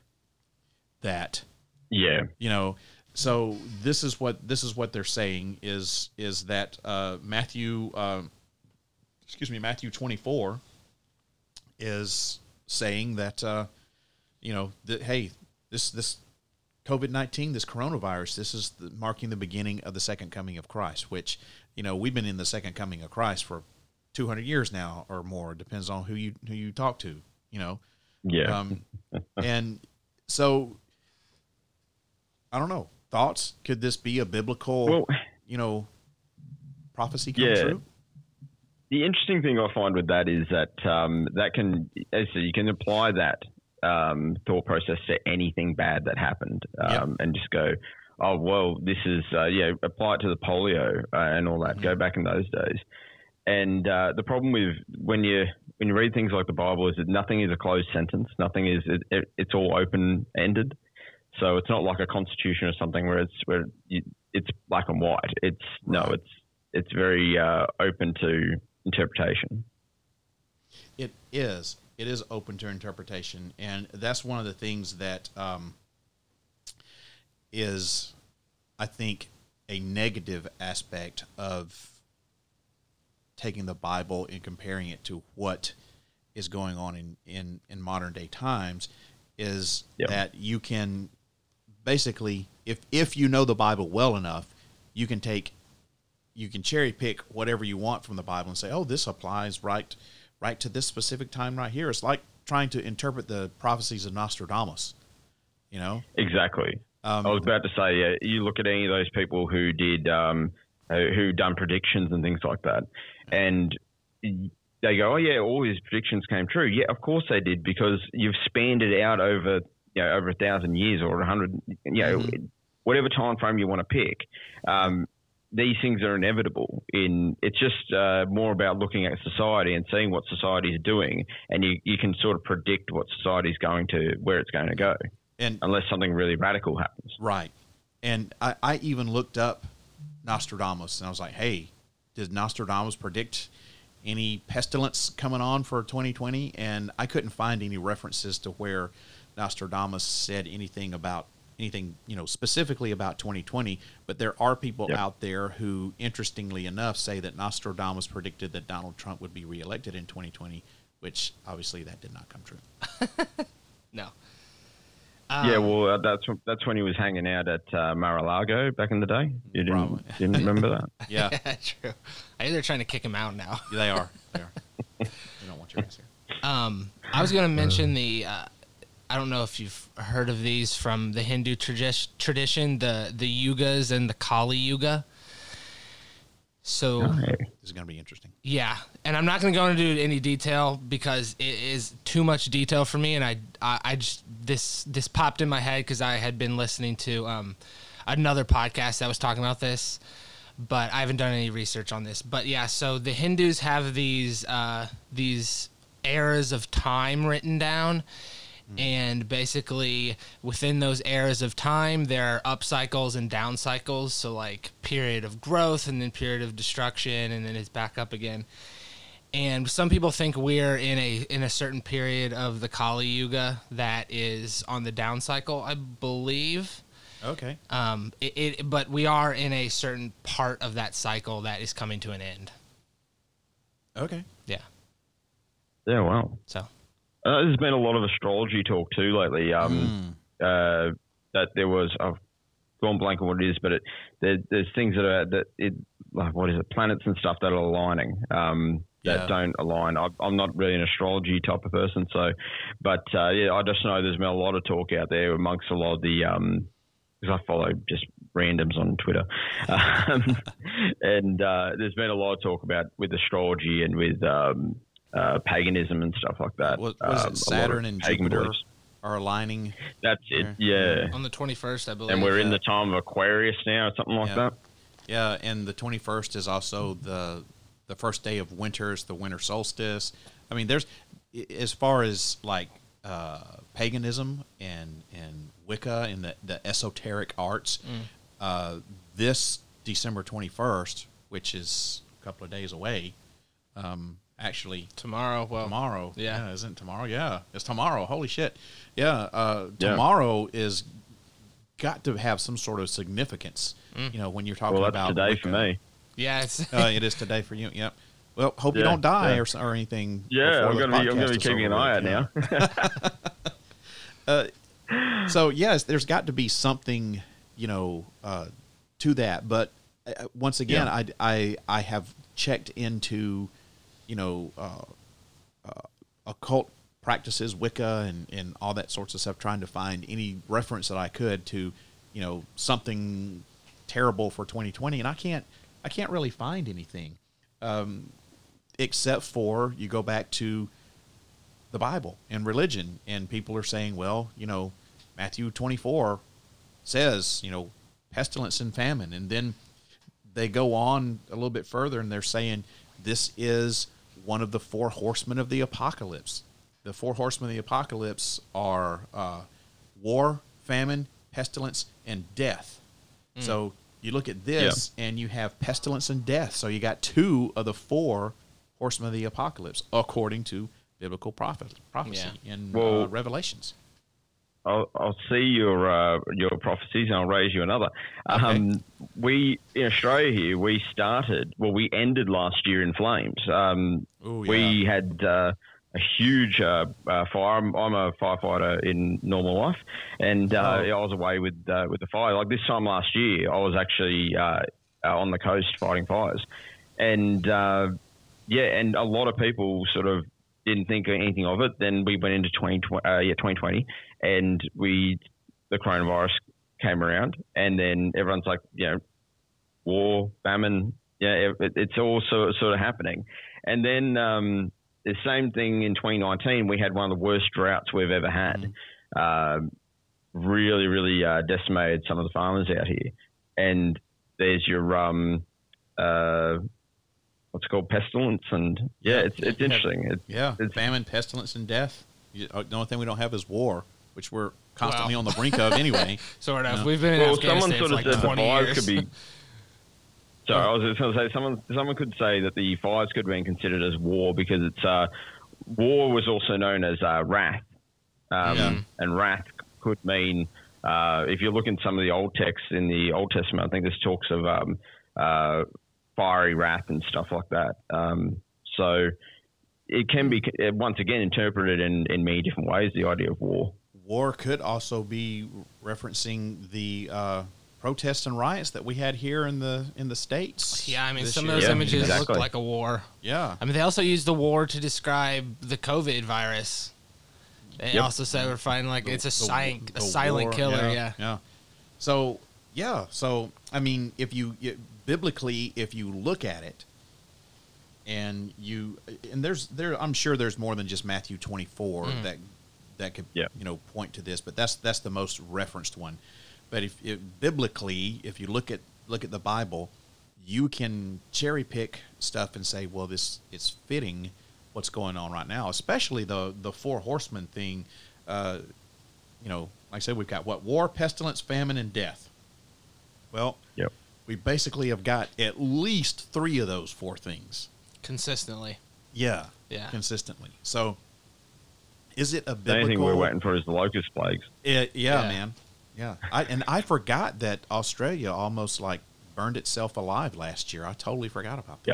that yeah, you know so this is what this is what they're saying is is that uh, Matthew uh, excuse me Matthew 24 is saying that uh, you know that hey this this COVID nineteen this coronavirus this is the, marking the beginning of the second coming of Christ which you know we've been in the second coming of Christ for two hundred years now or more. It depends on who you who you talk to you know? Yeah. um, and so I don't know. Thoughts? Could this be a biblical well, you know prophecy come Yeah. true the interesting thing I find with that is that um, that can, as you can apply that um, thought process to anything bad that happened, um, and just go, oh well, this is uh, yeah, apply it to the polio uh, and all that. Go back in those days, and uh, the problem with when you when you read things like the Bible is that nothing is a closed sentence. Nothing is it, it, it's all open ended. So it's not like a constitution or something where it's where you, it's black and white. It's no, it's it's very uh, open to interpretation. It is. It is open to interpretation, and that's one of the things that um, is, I think, a negative aspect of taking the Bible and comparing it to what is going on in in, in modern day times. Is Yep. that you can basically, if if you know the Bible well enough, you can take you can cherry pick whatever you want from the Bible and say, "Oh, this applies right, right to this specific time right here." It's like trying to interpret the prophecies of Nostradamus. You know, Exactly. um, I was about to say, yeah, you look at any of those people who did, um, who who done predictions and things like that, and they go, oh yeah, all these predictions came true. Yeah, of course they did because you've spanned it out over you know over a thousand years or a hundred, you know, Mm-hmm. whatever time frame you want to pick. Um, these things are inevitable. In it's just uh, more about looking at society and seeing what society is doing, and you, you can sort of predict what society is going to where it's going to go, And unless something really radical happens. Right. And I, I even looked up Nostradamus and I was like, hey, did Nostradamus predict any pestilence coming on for 2020? And I couldn't find any references to where Nostradamus said anything about anything, you know, specifically about 2020. But there are people Yep. out there who, interestingly enough, say that Nostradamus predicted that Donald Trump would be reelected in 2020, which obviously that did not come true. No. yeah, well, uh, that's that's when he was hanging out at uh, Mar-a-Lago back in the day. You didn't Probably. didn't remember that? Yeah, True. I think they're trying to kick him out now. they are. They are. they don't want your ass here. Um, I was going to mention the. Uh, I don't know if you've heard of these from the Hindu tradi- tradition, the the yugas and the Kali Yuga. So This is going to be interesting. yeah, and I'm not going to go into any detail because it is too much detail for me, and I I, I just this this popped in my head because I had been listening to um, another podcast that was talking about this, but I haven't done any research on this. But yeah, so the Hindus have these uh, these eras of time written down. And basically, within those eras of time, there are up cycles and down cycles. So, like, period of growth and then period of destruction, and then it's back up again and some people think we're in a in a certain period of the Kali Yuga that is on the down cycle, I believe. Okay. Um, it, it but we are in a certain part of that cycle that is coming to an end. Okay. Yeah. Yeah, wow. So Uh, there's been a lot of astrology talk too lately. Um, uh, that there was I've gone blank on what it is, but it there, there's things that are that it like what is it planets and stuff that are aligning. Um, that Yeah. don't align. I, I'm not really an astrology type of person, so, but uh, yeah, I just know there's been a lot of talk out there amongst a lot of the um, because I follow just randoms on Twitter, um, and uh, there's been a lot of talk about with astrology and with um, uh, paganism and stuff like that. Was, was Um, a lot it Saturn and Jupiter beliefs. are aligning? That's it. Yeah. Yeah. on the twenty first, I believe. And we're in the time of Aquarius now, or something like Yeah. that. Yeah, and the 21st is also the the first day of winter, it's the winter solstice. I mean, there's as far as like uh, paganism and and Wicca and the, the esoteric arts, uh, this December 21st, which is a couple of days away, um, actually tomorrow. Well, tomorrow. yeah. isn't tomorrow? Yeah, it's tomorrow. Holy shit! Yeah, uh, Yeah. tomorrow is got to have some sort of significance. You know, when you're talking Well, that's about today for me. Yeah, it's Uh, it is today for you. Yep. Well, hope you don't die yeah. or, or anything. Yeah, I'm gonna be. I'm gonna be keeping an eye out now. yeah. So yes, there's got to be something, you know, uh, to that. But uh, once again, Yeah. I, I I have checked into, you know, uh, uh, occult practices, Wicca, and and all that sorts of stuff, trying to find any reference that I could to, you know, something terrible for 2020, and I can't I can't really find anything, um, except for you go back to the Bible and religion, and people are saying, well, you know, Matthew 24 says, you know, pestilence and famine. And then they go on a little bit further and they're saying this is one of the four horsemen of the apocalypse. The four horsemen of the apocalypse are uh, war, famine, pestilence, and death. So you look at this and you have pestilence and death. So you got two of the four horsemen of the apocalypse, according to biblical prophet, prophecy in uh, Revelations. I'll, I'll see your uh, your prophecies and I'll raise you another. Um, we in Australia here we started well we ended last year in flames. Um, Ooh, We had uh, a huge uh, uh, fire. I'm, I'm a firefighter in normal life, and uh, I was away with uh, with the fire. Like this time last year, I was actually on the coast fighting fires, and uh, yeah, and a lot of people sort of didn't think anything of it. Then we went into 2020, uh, yeah, 2020, and we the coronavirus came around, and then everyone's like, you know, war, famine, yeah, it, it's all sort sort of happening, and then um, the same thing in 2019. We had one of the worst droughts we've ever had. Um, really, really uh, decimated some of the farmers out here. And there's your um, uh, what's it called pestilence, and yeah, it's it's interesting. It, Yeah, it's, famine, pestilence, and death. You- uh, The only thing we don't have is war, which we're constantly Wow. on the brink of anyway. Sort of. No. We've been in well, Afghanistan someone sort of like said the 20 fires years. could be. Sorry, I was just going to say someone someone could say that the fires could have been considered as war because it's uh, war was also known as uh, wrath, um, Yeah. and wrath could mean uh, if you look in some of the old texts in the Old Testament, I think this talks of um, uh, fiery wrath and stuff like that. Um, so it can be uh, once again interpreted in, in many different ways. The idea of war. War could also be referencing the uh, protests and riots that we had here in the in the states. yeah, I mean, some year. of those Yeah, images exactly. look like a war. Yeah, I mean, they also used the war to describe the COVID virus. They Yep. also said we're finding like it's a The- silent, a silent war, killer. Yeah, Yeah. yeah. So yeah, so I mean, if you, you biblically, if you look at it, and you and there's there, I'm sure there's more than just Matthew 24 Mm. that that could Yeah. you know point to this, but that's that's the most referenced one. But if, if biblically, if you look at look at the Bible, you can cherry pick stuff and say, well, this it's fitting what's going on right now, especially the the four horsemen thing. Uh, you know, like I said, we've got what war, pestilence, famine, and death. Well, Yep. we basically have got at least three of those four things. Consistently. Yeah, Yeah. consistently. So, is it a The only thing biblical? we're waiting for is the locust plagues. It- yeah, Yeah. man. Yeah, I, and I forgot that Australia almost like burned itself alive last year. I totally forgot about that.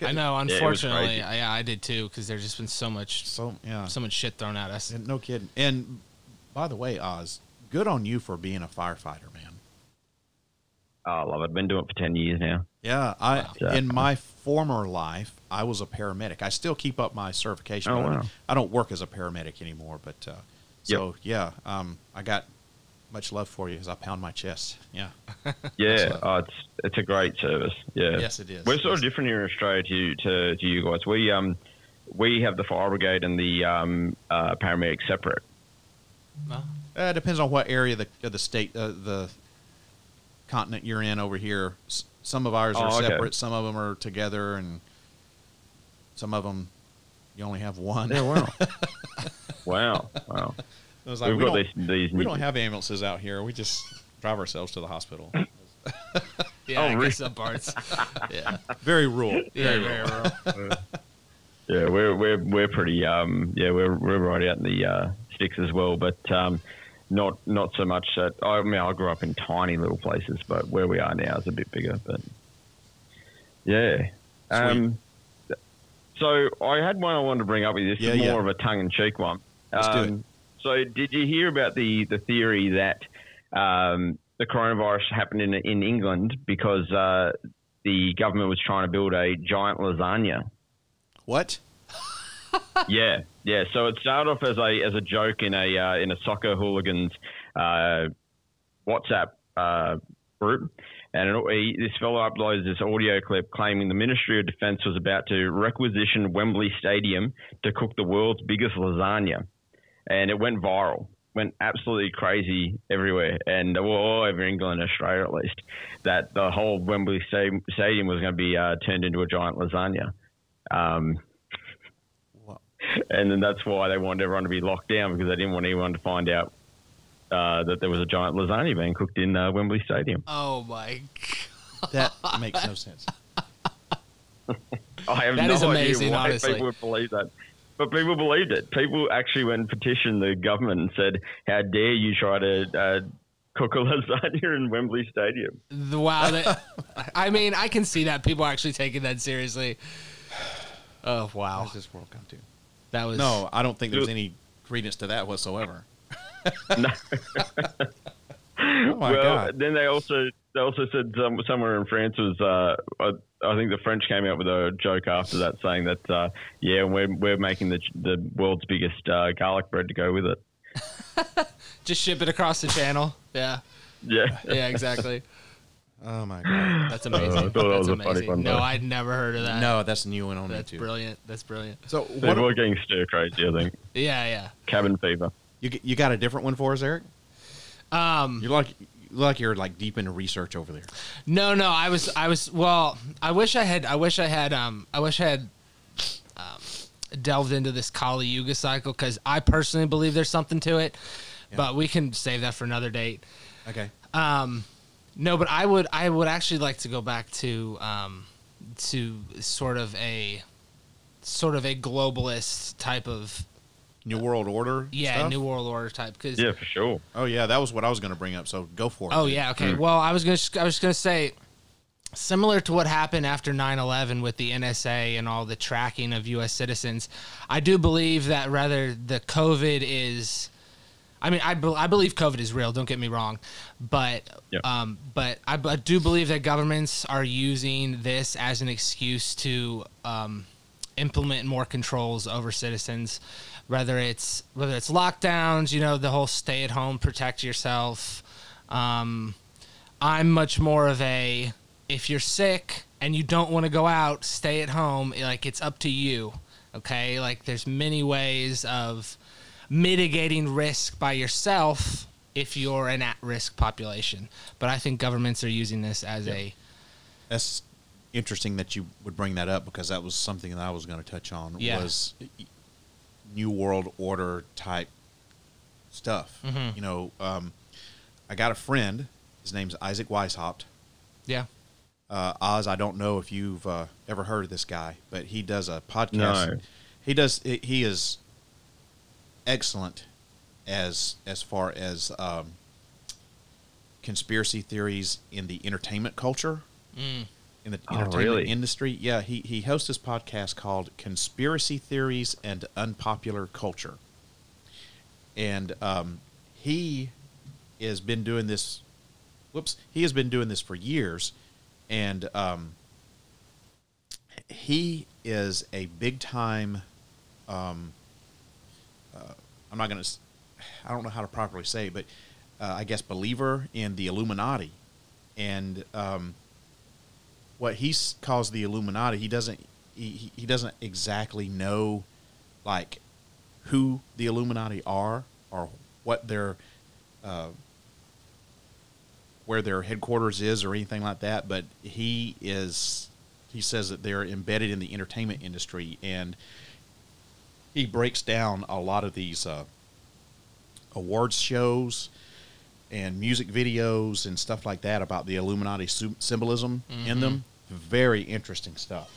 Yeah. I know. Unfortunately, crazy. I, yeah, I did too because there's just been so much, So yeah, so much shit thrown at us. And no kidding. And by the way, Oz, good on you for being a firefighter, man. Oh, I love it. I've been doing it for 10 years now. Yeah, I Yeah. in my former life, I was a paramedic. I still keep up my certification. Oh, but I, don't, wow. I don't work as a paramedic anymore, but uh, so yeah, um, I got much love for you as I pound my chest. Yeah, Yeah, oh, it's it's a great service. Yeah, Yes, it is. We're sort Yes. of different here in Australia to, to, to you guys. We um we have the fire brigade and the um, uh, paramedics separate. Well, uh, it depends on what area of the of the state, uh, the continent you're in over here. S- some of ours are Oh, okay. separate. Some of them are together, and some of them you only have one. Yeah, wow. wow, wow. It was like, We've we got don't, these these. we don't have ambulances out here. We just drive ourselves to the hospital. yeah, Oh, I really? guess some parts. yeah, Very rural. yeah, very rural. Yeah, we're we're we're pretty um yeah we're we're right out in the uh, sticks as well, but um not not so much. At, I mean, I grew up in tiny little places, but where we are now is a bit bigger. But yeah, um, so I had one I wanted to bring up with you. This Yeah, is more yeah. of a tongue in cheek one. Let's do it. Um, So, did you hear about the the theory that um, the coronavirus happened in in England because uh, the government was trying to build a giant lasagna? What? yeah, yeah. So it started off as a as a joke in a uh, in a soccer hooligans uh, WhatsApp uh, group, and it, he, this fellow uploaded this audio clip claiming the Ministry of Defence was about to requisition Wembley Stadium to cook the world's biggest lasagna, and it went viral. Went absolutely crazy everywhere, and well, all over England and Australia at least, that the whole Wembley sta- Stadium was going to be uh, turned into a giant lasagna. Um, and then that's why they wanted everyone to be locked down because they didn't want anyone to find out uh, that there was a giant lasagna being cooked in uh, Wembley Stadium. Oh my! That makes no sense. I have That no is amazing, idea why honestly. people would believe that, but people believed it. People actually went and petitioned the government and said, "How dare you try to uh, cook a lasagna in Wembley Stadium?" Wow. That, I mean, I can see that people are actually taking that seriously. Oh wow, How's this world come to? that was No, I don't think there's any credence to that whatsoever. No. Oh my well, god! then they also they also said some, somewhere in France was uh, I, I think the French came out with a joke after that saying that uh, yeah we're we're making the the world's biggest uh, garlic bread to go with it. just ship it across the channel. Yeah, Yeah, yeah, exactly. Oh my god. That's amazing. I thought that was That's a funny amazing. one, No. I'd never heard of that. No, that's a new one on me that's too. brilliant. That's brilliant. So People what? are getting stir crazy. I think Yeah, yeah. cabin fever. You you got a different one for us, Eric? Um, You're like you look like you're like deep into research over there. No, no, I was, I was. Well, I wish I had. I wish I had. Um, I wish I had. Um, delved into this Kali Yuga cycle because I personally believe there's something to it, but we can save that for another date. Okay. Um, no, but I would. I would actually like to go back to um, to sort of a sort of a globalist type of New World Order. yeah stuff? new world order type because Yeah, for sure. Oh yeah, that was what I was going to bring up. So go for it. Oh dude. yeah, okay. Well, I was gonna I was gonna say similar to what happened after 9/11 with the NSA and all the tracking of U.S. citizens. I do believe that rather the COVID is. I mean, I, be- I believe COVID is real. Don't get me wrong, but Yep. um, but I, b- I do believe that governments are using this as an excuse to um, implement more controls over citizens. Whether it's whether it's lockdowns, you know, the whole stay at home, protect yourself. Um, I'm much more of a if you're sick and you don't want to go out, stay at home. Like it's up to you. Okay, like there's many ways of mitigating risk by yourself if you're an at-risk population. But I think governments are using this as a That's interesting that you would bring that up because that was something that I was going to touch on. Yeah. Was New World Order type stuff. Mhm. You know, um, I got a friend. His name's Isaac Weishaupt. yeah. Uh, Oz, I don't know if you've uh, ever heard of this guy, but he does a podcast. No. He does. He he is excellent as as far as um, conspiracy theories in the entertainment culture, Mm. In the Oh, entertainment really? industry. Yeah, he he hosts this podcast called "Conspiracy Theories and Unpopular Culture," and um, he has been doing this. Whoops, he has been doing this for years, and um, he is a big time. Um, uh, I'm not gonna. I don't know how to properly say, but uh, I guess believer in the Illuminati, and um, what he calls the Illuminati, he doesn't. He, he- doesn't exactly know, like, who the Illuminati are or what their, uh, where their headquarters is or anything like that. But he is. He says that they're embedded in the entertainment industry, and he breaks down a lot of these uh, awards shows and music videos and stuff like that about the Illuminati sy- symbolism in them. Very interesting stuff.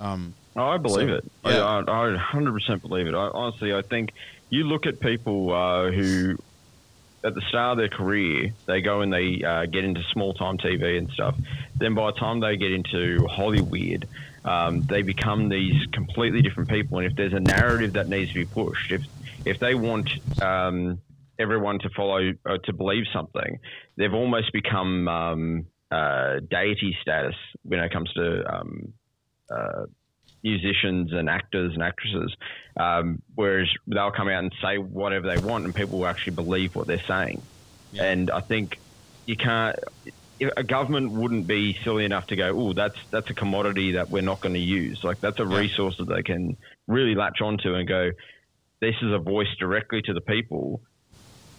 Um, Oh, I believe So, it. yeah. I, I, I 100% believe it. I, honestly, I think you look at people uh, who, at the start of their career, they go and they uh, get into small time TV and stuff. Then by the time they get into Hollywood, um, they become these completely different people. And if there's a narrative that needs to be pushed, if if they want um, everyone to follow uh, to believe something, they've almost become um, uh, deity status when it comes to um, uh, musicians and actors and actresses. Um, whereas they'll come out and say whatever they want, and people will actually believe what they're saying. Yeah. And I think you can't. A government wouldn't be silly enough to go, "Oh, that's that's a commodity that we're not going to use." Like that's a Yeah. resource that they can really latch onto and go, "This is a voice directly to the people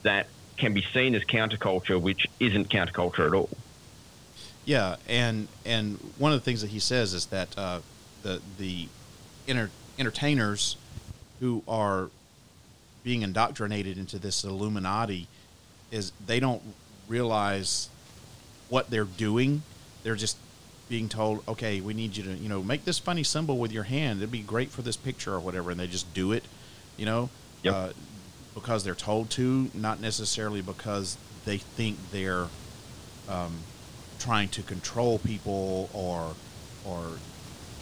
that can be seen as counterculture, which isn't counterculture at all." Yeah, and and one of the things that he says is that uh, the the enter, entertainers who are being indoctrinated into this Illuminati is they don't realize what they're doing. They're just being told, "Okay, we need you to you know make this funny symbol with your hand. It'd be great for this picture or whatever," and they just do it. You know, Yep. uh, because they're told to, not necessarily because they think they're um, trying to control people or or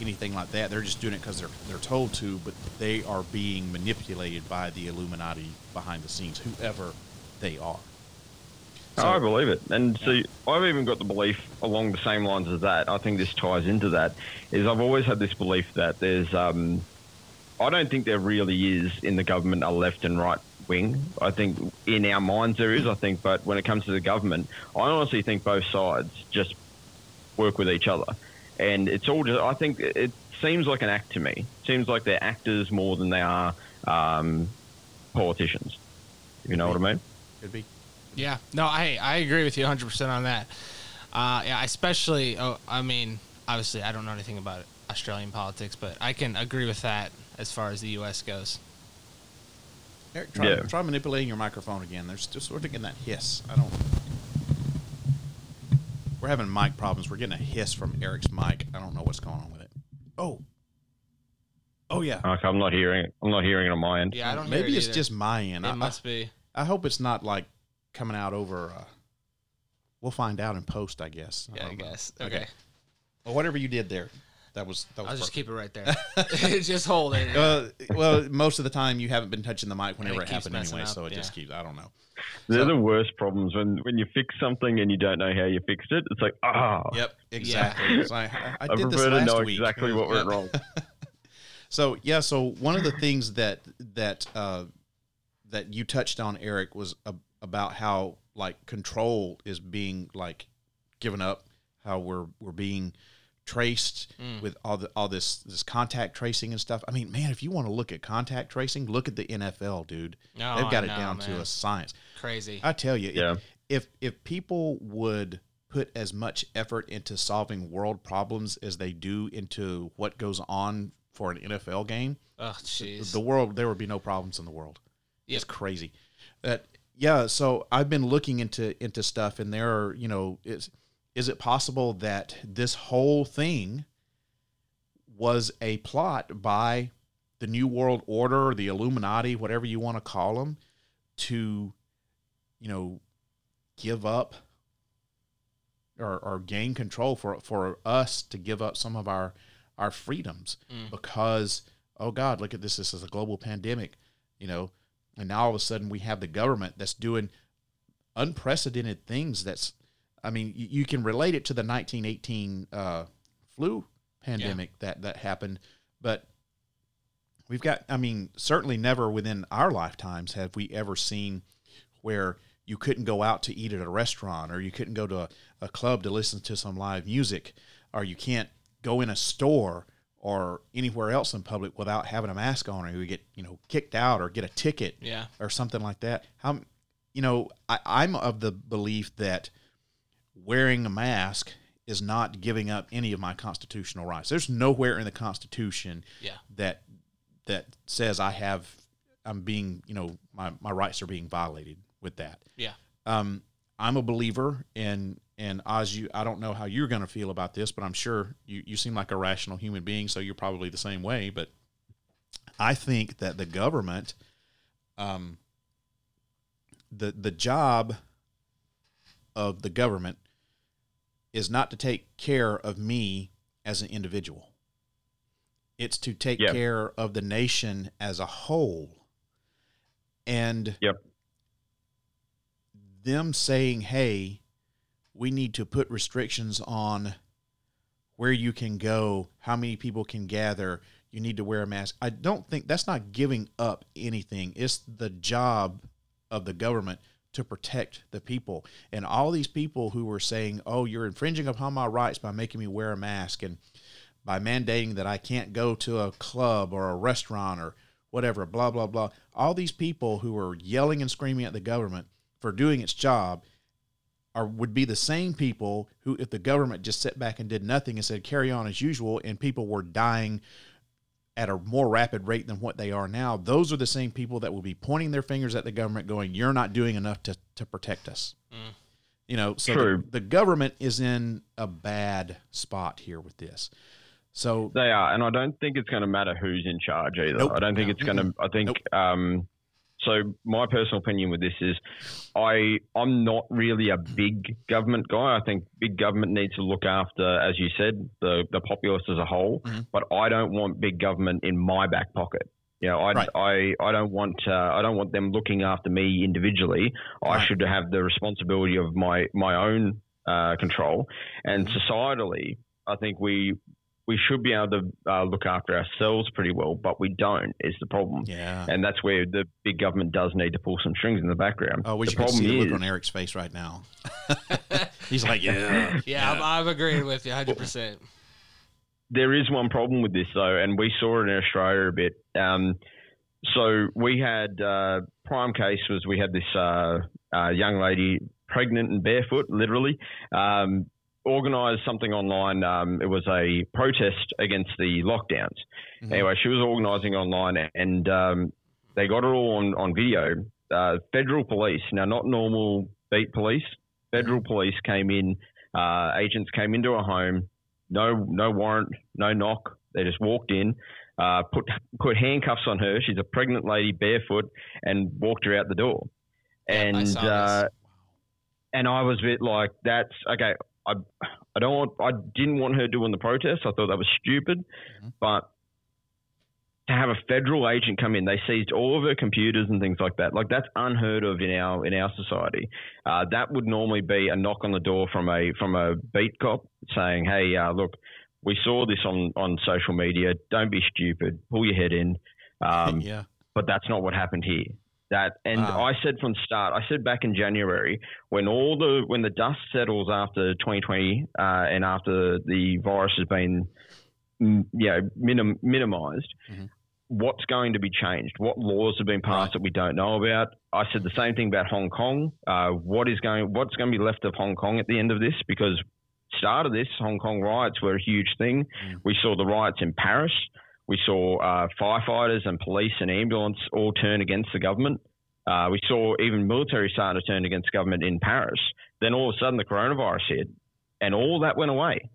anything like that. They're just doing it because they're they're told to, but they are being manipulated by the Illuminati behind the scenes, whoever they are. Oh, I believe it. And see, I've even got the belief along the same lines as that. I think this ties into that. Is I've always had this belief that there's, um, I don't think there really is in the government a left and right wing. I think in our minds there is. I think, but when it comes to the government, I honestly think both sides just work with each other, and it's all just. I think it seems like an act to me. It Seems like they're actors more than they are um, politicians. You know what I mean? Could be. Yeah, no, I I agree with you 100 percent on that. Uh, yeah, especially. Oh, I mean, obviously, I don't know anything about Australian politics, but I can agree with that as far as the U.S. goes. Eric, try, Yeah. try manipulating your microphone again. There's just sort of getting that hiss. I don't. We're having mic problems. We're getting a hiss from Eric's mic. I don't know what's going on with it. Oh. Oh yeah. Okay, I'm not hearing. it. I'm not hearing it on my end. Yeah, I don't. hear Maybe it it's either. just my end. It I, must be. I hope it's not like coming out over. Uh, we'll find out in post, I guess. Yeah, I don't know. guess. Okay. Well, whatever you did there, that was that was. I'll just perfect. keep it right there. just hold it. Uh, well, most of the time you haven't been touching the mic whenever it it, happened anyway, up, so it just keeps. I don't know. They're So- the worst problems when when you fix something and you don't know how you fixed it. It's like ah. Yep, exactly. It's like, I, I I did this prefer to know week. exactly what went wrong. So yeah, so one of the things that that uh, that you touched on, Eric, was a, about how like control is being like given up, how we're we're being traced Mm. with all the all this this contact tracing and stuff. I mean, man, if you want to look at contact tracing, look at the NFL, dude. No, They've got I it know, down to a science. Crazy. I tell you, Yeah. if if people would put as much effort into solving world problems as they do into what goes on for an NFL game, Oh, jeez. the world there would be no problems in the world. It's crazy. That yeah. So I've been looking into into stuff, and there are you know is is it possible that this whole thing was a plot by the New World Order, the Illuminati, whatever you want to call them, to you know give up or, or gain control for for us to give up some of our our freedoms mm. because oh god look at this this is a global pandemic you know and now all of a sudden we have the government that's doing unprecedented things that's i mean you, you can relate it to the 1918 uh, flu pandemic that that happened but we've got i mean certainly never within our lifetimes have we ever seen where you couldn't go out to eat at a restaurant or you couldn't go to a, a club to listen to some live music or you can't go in a store or anywhere else in public without having a mask on or you get you know kicked out or get a ticket Yeah. or something like that how you know I, i'm of the belief that wearing a mask is not giving up any of my constitutional rights there's nowhere in the constitution Yeah. that that says i have i'm being you know my, my rights are being violated with that Yeah. um, I'm a believer in and Oz, you I don't know how you're going to feel about this, but I'm sure you you seem like a rational human being, so you're probably the same way. But I think that the government, um, the the job of the government is not to take care of me as an individual. It's to take Yeah. care of the nation as a whole. And Yep. them saying, "Hey, we need to put restrictions on where you can go, how many people can gather, you need to wear a mask." I don't think that's not giving up anything. It's the job of the government to protect the people. And all these people who were saying, "Oh, you're infringing upon my rights by making me wear a mask and by mandating that I can't go to a club or a restaurant or whatever, blah, blah, blah. All these people who are yelling and screaming at the government for doing its job are would be the same people who, if the government just sat back and did nothing and said carry on as usual, and people were dying at a more rapid rate than what they are now, those are the same people that will be pointing their fingers at the government, going, "You're not doing enough to to protect us." You know, so the, True. the government is in a bad spot here with this. So They are, and I don't think it's going to matter who's in charge either. Nope. I don't think No. it's going to. I think. Nope. Um, so my personal opinion with this is, I I'm not really a big government guy. I think big government needs to look after, as you said, the the populace as a whole. Mhm. But I don't want big government in my back pocket. You know, I, Right. I, I don't want uh, I don't want them looking after me individually. I should have the responsibility of my my own uh, control. And Mm-hmm. societally, I think we we should be able to uh, look after ourselves pretty well, but we don't. Is the problem? yeah. And that's where the big government does need to pull some strings in the background. Oh, we the should see the problem look is, on Eric's face right now. He's like, yeah, Yeah, I'm, I'm agreeing with you 100%. there is one problem with this though, and we saw it in Australia a bit. Um, so we had uh, prime case was we had this uh, uh, young lady pregnant and barefoot, literally. Um, organised something online. Um, it was a protest against the lockdowns. Anyway, she was organising online, and um, they got it all on on video. Uh, federal police, now not normal beat police. Federal police came in. Uh, agents came into a home. No, no warrant, no knock. They just walked in, uh, put put handcuffs on her. She's a pregnant lady, barefoot, and walked her out the door. I And saw uh, this. and I was a bit like, that's okay. I I don't want. I didn't want her doing the protest. I thought that was stupid, but to have a federal agent come in, they seized all of her computers and things like that. Like that's unheard of in our in our society. Uh, that would normally be a knock on the door from a from a beat cop saying, "Hey, uh, look, we saw this on on social media. Don't be stupid. Pull your head in." Um, yeah. but that's not what happened here. That and Wow. I said from the start, I said back in January when all the when the dust settles after 2020 uh, and after the virus has been mm, you know minim, minimized, Mhm. what's going to be changed? What laws have been passed Right. that we don't know about? I said the same thing about Hong Kong. Uh, what is going what's going to be left of Hong Kong at the end of this? Because start of this, Hong Kong riots were a huge thing. Mm. We saw the riots in Paris. We saw uh, firefighters and police and ambulance all turn against the government. Uh, we saw even military starting to turn against government in Paris. Then all of a sudden the coronavirus hit, and all that went away.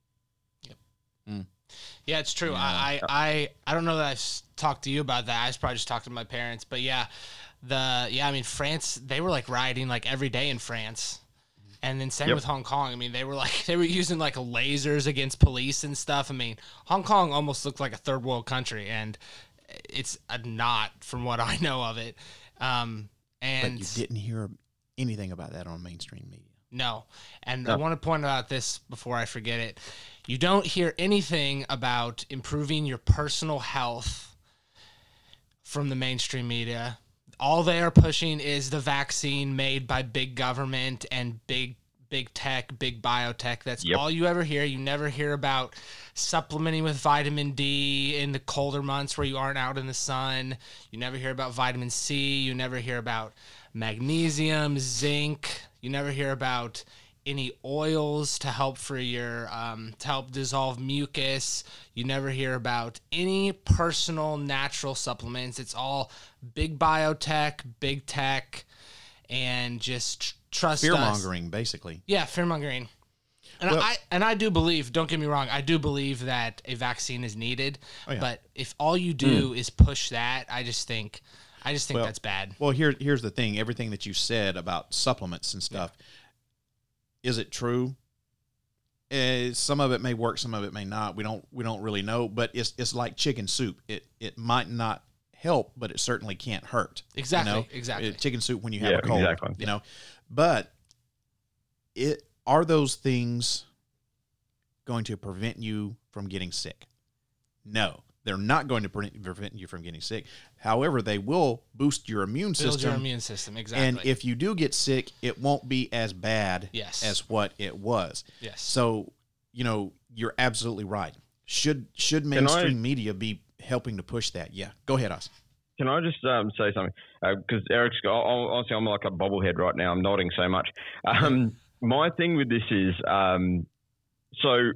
Yeah, it's true. I, I I I don't know that I've talked to you about that. I was probably just talked to my parents, but yeah, the yeah, I mean France, they were like rioting like every day in France. And then same Yep. with Hong Kong. I mean, they were like they were using like lasers against police and stuff. I mean, Hong Kong almost looked like a third world country, and it's a not from what I know of it. Um, But and you didn't hear anything about that on mainstream media. no. And I want to point out this before I forget it. You don't hear anything about improving your personal health from the mainstream media. All they are pushing is the vaccine made by big government and big big tech, big biotech. That's Yep. all you ever hear. You never hear about supplementing with vitamin D in the colder months where you aren't out in the sun. You never hear about vitamin C. You never hear about magnesium, zinc. You never hear about any oils to help for your um, to help dissolve mucus. You never hear about any personal natural supplements. It's all big biotech, big tech, and just trust Fear mongering, basically. Yeah, fear mongering. And Well- I and I do believe. Don't get me wrong. I do believe that a vaccine is needed. Oh, yeah. But if all you do is push that, I just think, I just think Well, that's bad. Well, here, here's the thing. Everything that you said about supplements and stuff, is it true? Uh, some of it may work, some of it may not. We don't we don't really know, but it's it's like chicken soup. It it might not help, but it certainly can't hurt. you Exactly, know? exactly. Uh, chicken soup when you have Yeah, a cold. exactly. You know, but it are those things going to prevent you from getting sick? No, they're not going to prevent you from getting sick. However, they will boost your immune Build system. your immune system. Exactly. And if you do get sick, it won't be as bad Yes. as what it was. Yes. So, you know, you're absolutely right. Should should I- mainstream media be helping to push that? Yeah. Go ahead, Oz. Can I just um, say something? Because Eric's got, I'll- honestly, I'm like a bobblehead right now. I'm nodding so much. Um, my thing with this is, um, so,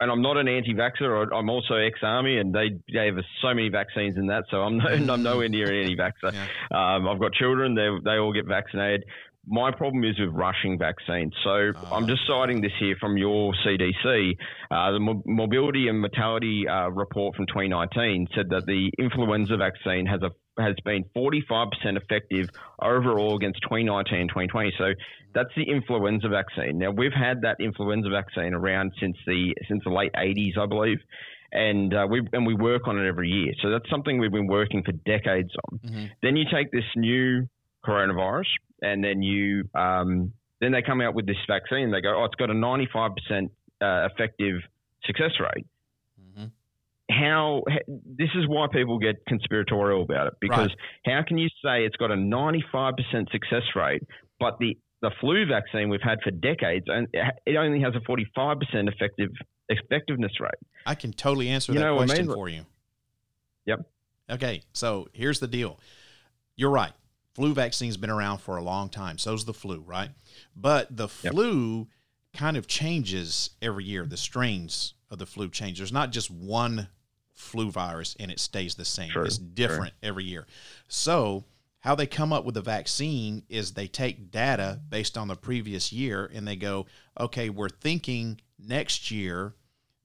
and I'm not an anti-vaxxer. I'm also ex-army, and they gave us so many vaccines in that. So I'm, no, I'm nowhere near an anti-vaxxer. Yeah. Um, I've got children; they they all get vaccinated. My problem is with rushing vaccines. So I'm just citing this here from your CDC. Uh, the mo- mobility and mortality uh, report from 2019 said that the influenza vaccine has a has been 45% effective overall against 2019 and 2020. So that's the influenza vaccine. Now we've had that influenza vaccine around since the since the late 80s, I believe. And uh, we and we work on it every year, so that's something we've been working for decades on. Then you take this new coronavirus, and then you um, then they come out with this vaccine. They go, oh, it's got a 95% uh, effective success rate. How this is why people get conspiratorial about it because Right. how can you say it's got a 95% success rate, but the the flu vaccine we've had for decades, and it only has a 45% effective effectiveness rate. I can totally answer You that what I question mean? for you. Yep. Okay, so here's the deal. You're right. Flu vaccine's been around for a long time. So's the flu, right? But the Yep. flu kind of changes every year. The strains of the flu change. There's not just one flu virus and it stays the same. True, It's different every year. So how they come up with the vaccine is they take data based on the previous year and they go, okay, we're thinking next year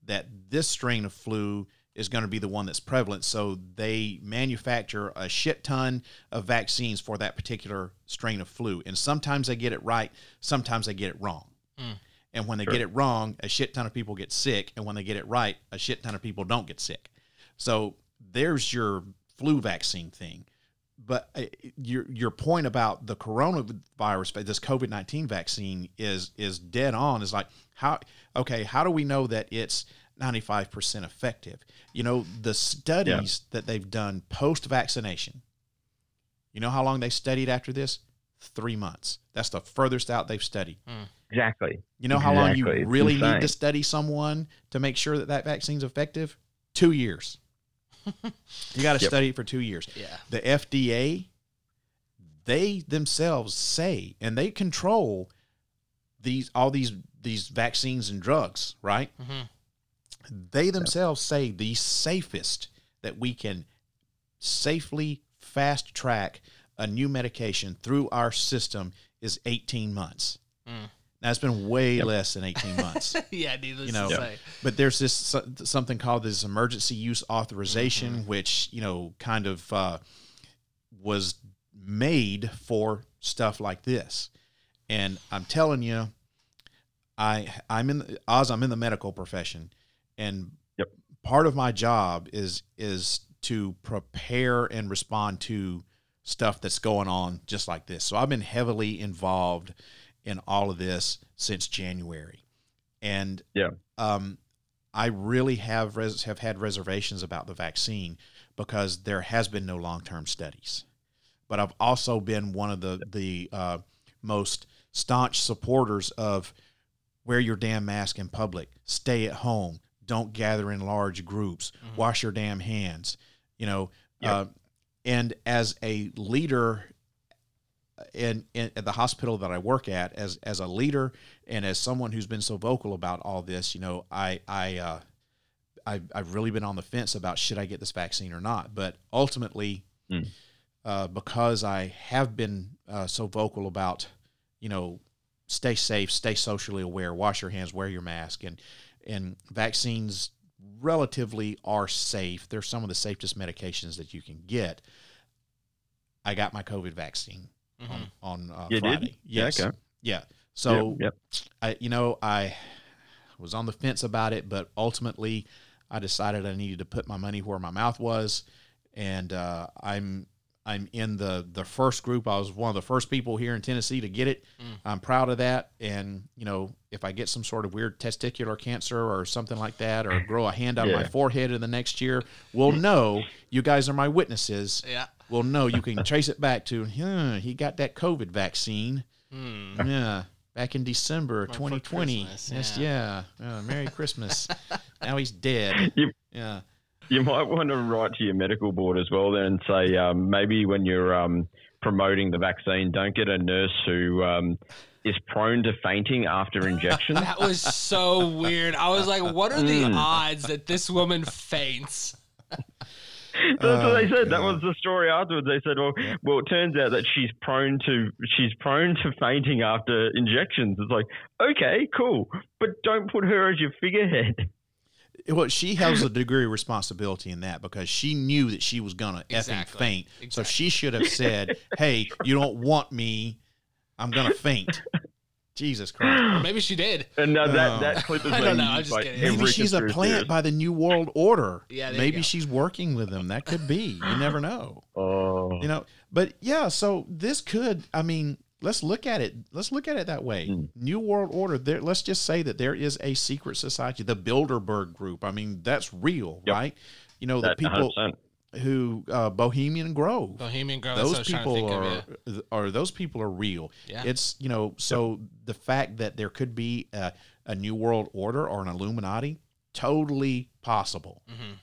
that this strain of flu is going to be the one that's prevalent. So they manufacture a shit ton of vaccines for that particular strain of flu. And sometimes they get it right, sometimes they get it wrong. And when they get it wrong, a shit ton of people get sick. And when they get it right, a shit ton of people don't get sick. So there's your flu vaccine thing. But uh, your your point about the coronavirus, this COVID nineteen vaccine is is dead on. Is like how okay? How do we know that it's ninety five percent effective? You know the studies that they've done post vaccination. You know how long they studied after this? Three months. That's the furthest out they've studied. Hmm. Exactly. You know how long you really need to study someone to make sure that that vaccine's effective? Two years. you got to Yep. study it for two years. Yeah. The FDA, they themselves say, and they control these all these these vaccines and drugs, right? Mm-hmm. They themselves say the safest that we can safely fast track a new medication through our system is 18 months. Now it's been way less than 18 months. yeah, needless you know, to say. but there's this something called this emergency use authorization, Mm-hmm. which you know kind of uh, was made for stuff like this. And I'm telling you, I I'm in the, Oz. I'm in the medical profession, and Yep. part of my job is is to prepare and respond to stuff that's going on just like this. So I've been heavily involved in all of this since January, and Yeah. um, I really have res- have had reservations about the vaccine because there has been no long term studies. But I've also been one of the the uh, most staunch supporters of wear your damn mask in public, stay at home, don't gather in large groups, wash your damn hands. You know, uh, and as a leader in, in at the hospital that I work at as as a leader and as someone who's been so vocal about all this, you know, I I uh, I I've really been on the fence about should I get this vaccine or not. But ultimately, Mm. uh, because I have been uh, so vocal about, you know, stay safe, stay socially aware, wash your hands, wear your mask, and and vaccines relatively are safe. They're some of the safest medications that you can get. I got my COVID vaccine on on uh, You did? Friday. Yeah, okay. Yeah. So Yep, I, you know, I was on the fence about it, but ultimately, I decided I needed to put my money where my mouth was, and uh, I'm I'm in the the first group. I was one of the first people here in Tennessee to get it. I'm proud of that, and you know, if I get some sort of weird testicular cancer or something like that, or grow a hand on my forehead in the next year, we'll know. You guys are my witnesses. Yeah. We'll know. You can trace it back to huh, he got that COVID vaccine. Yeah, back in December of Right 2020. Christmas, Yes, yeah. yeah. Uh, Merry Christmas. now he's dead. You- Yeah. You might want to write to your medical board as well then and say um, maybe when you're um, promoting the vaccine, don't get a nurse who um, is prone to fainting after injection. That was so weird. I was like, what are the Mm. odds that this woman faints? That's what they Oh, said. That was the story afterwards. They said, "Well, well, it turns out that she's prone to she's prone to fainting after injections." It's like, okay, cool, but don't put her as your figurehead. Well, she has a degree of responsibility in that because she knew that she was gonna effing Exactly. faint. So she should have said, "Hey, you don't want me. I'm gonna faint." Jesus Christ. Maybe she did. And Oh. that that clip is I don't know, I'm just kidding. Maybe every she's a plant by the New World Order. Yeah, there you Maybe go. she's working with them. That could be. You never know. Oh, you know but yeah so this could i mean let's look at it let's look at it that way Hmm. new world order there let's just say that there is a secret society the bilderberg group i mean that's real Yep. right you know the people 100%. who uh, Bohemian Grove. Bohemian Grove. that's what I those was trying to people think of, are yeah. are those people are real. Yeah. It's you know so the fact that there could be a, a new world order or an Illuminati totally possible. Mhm.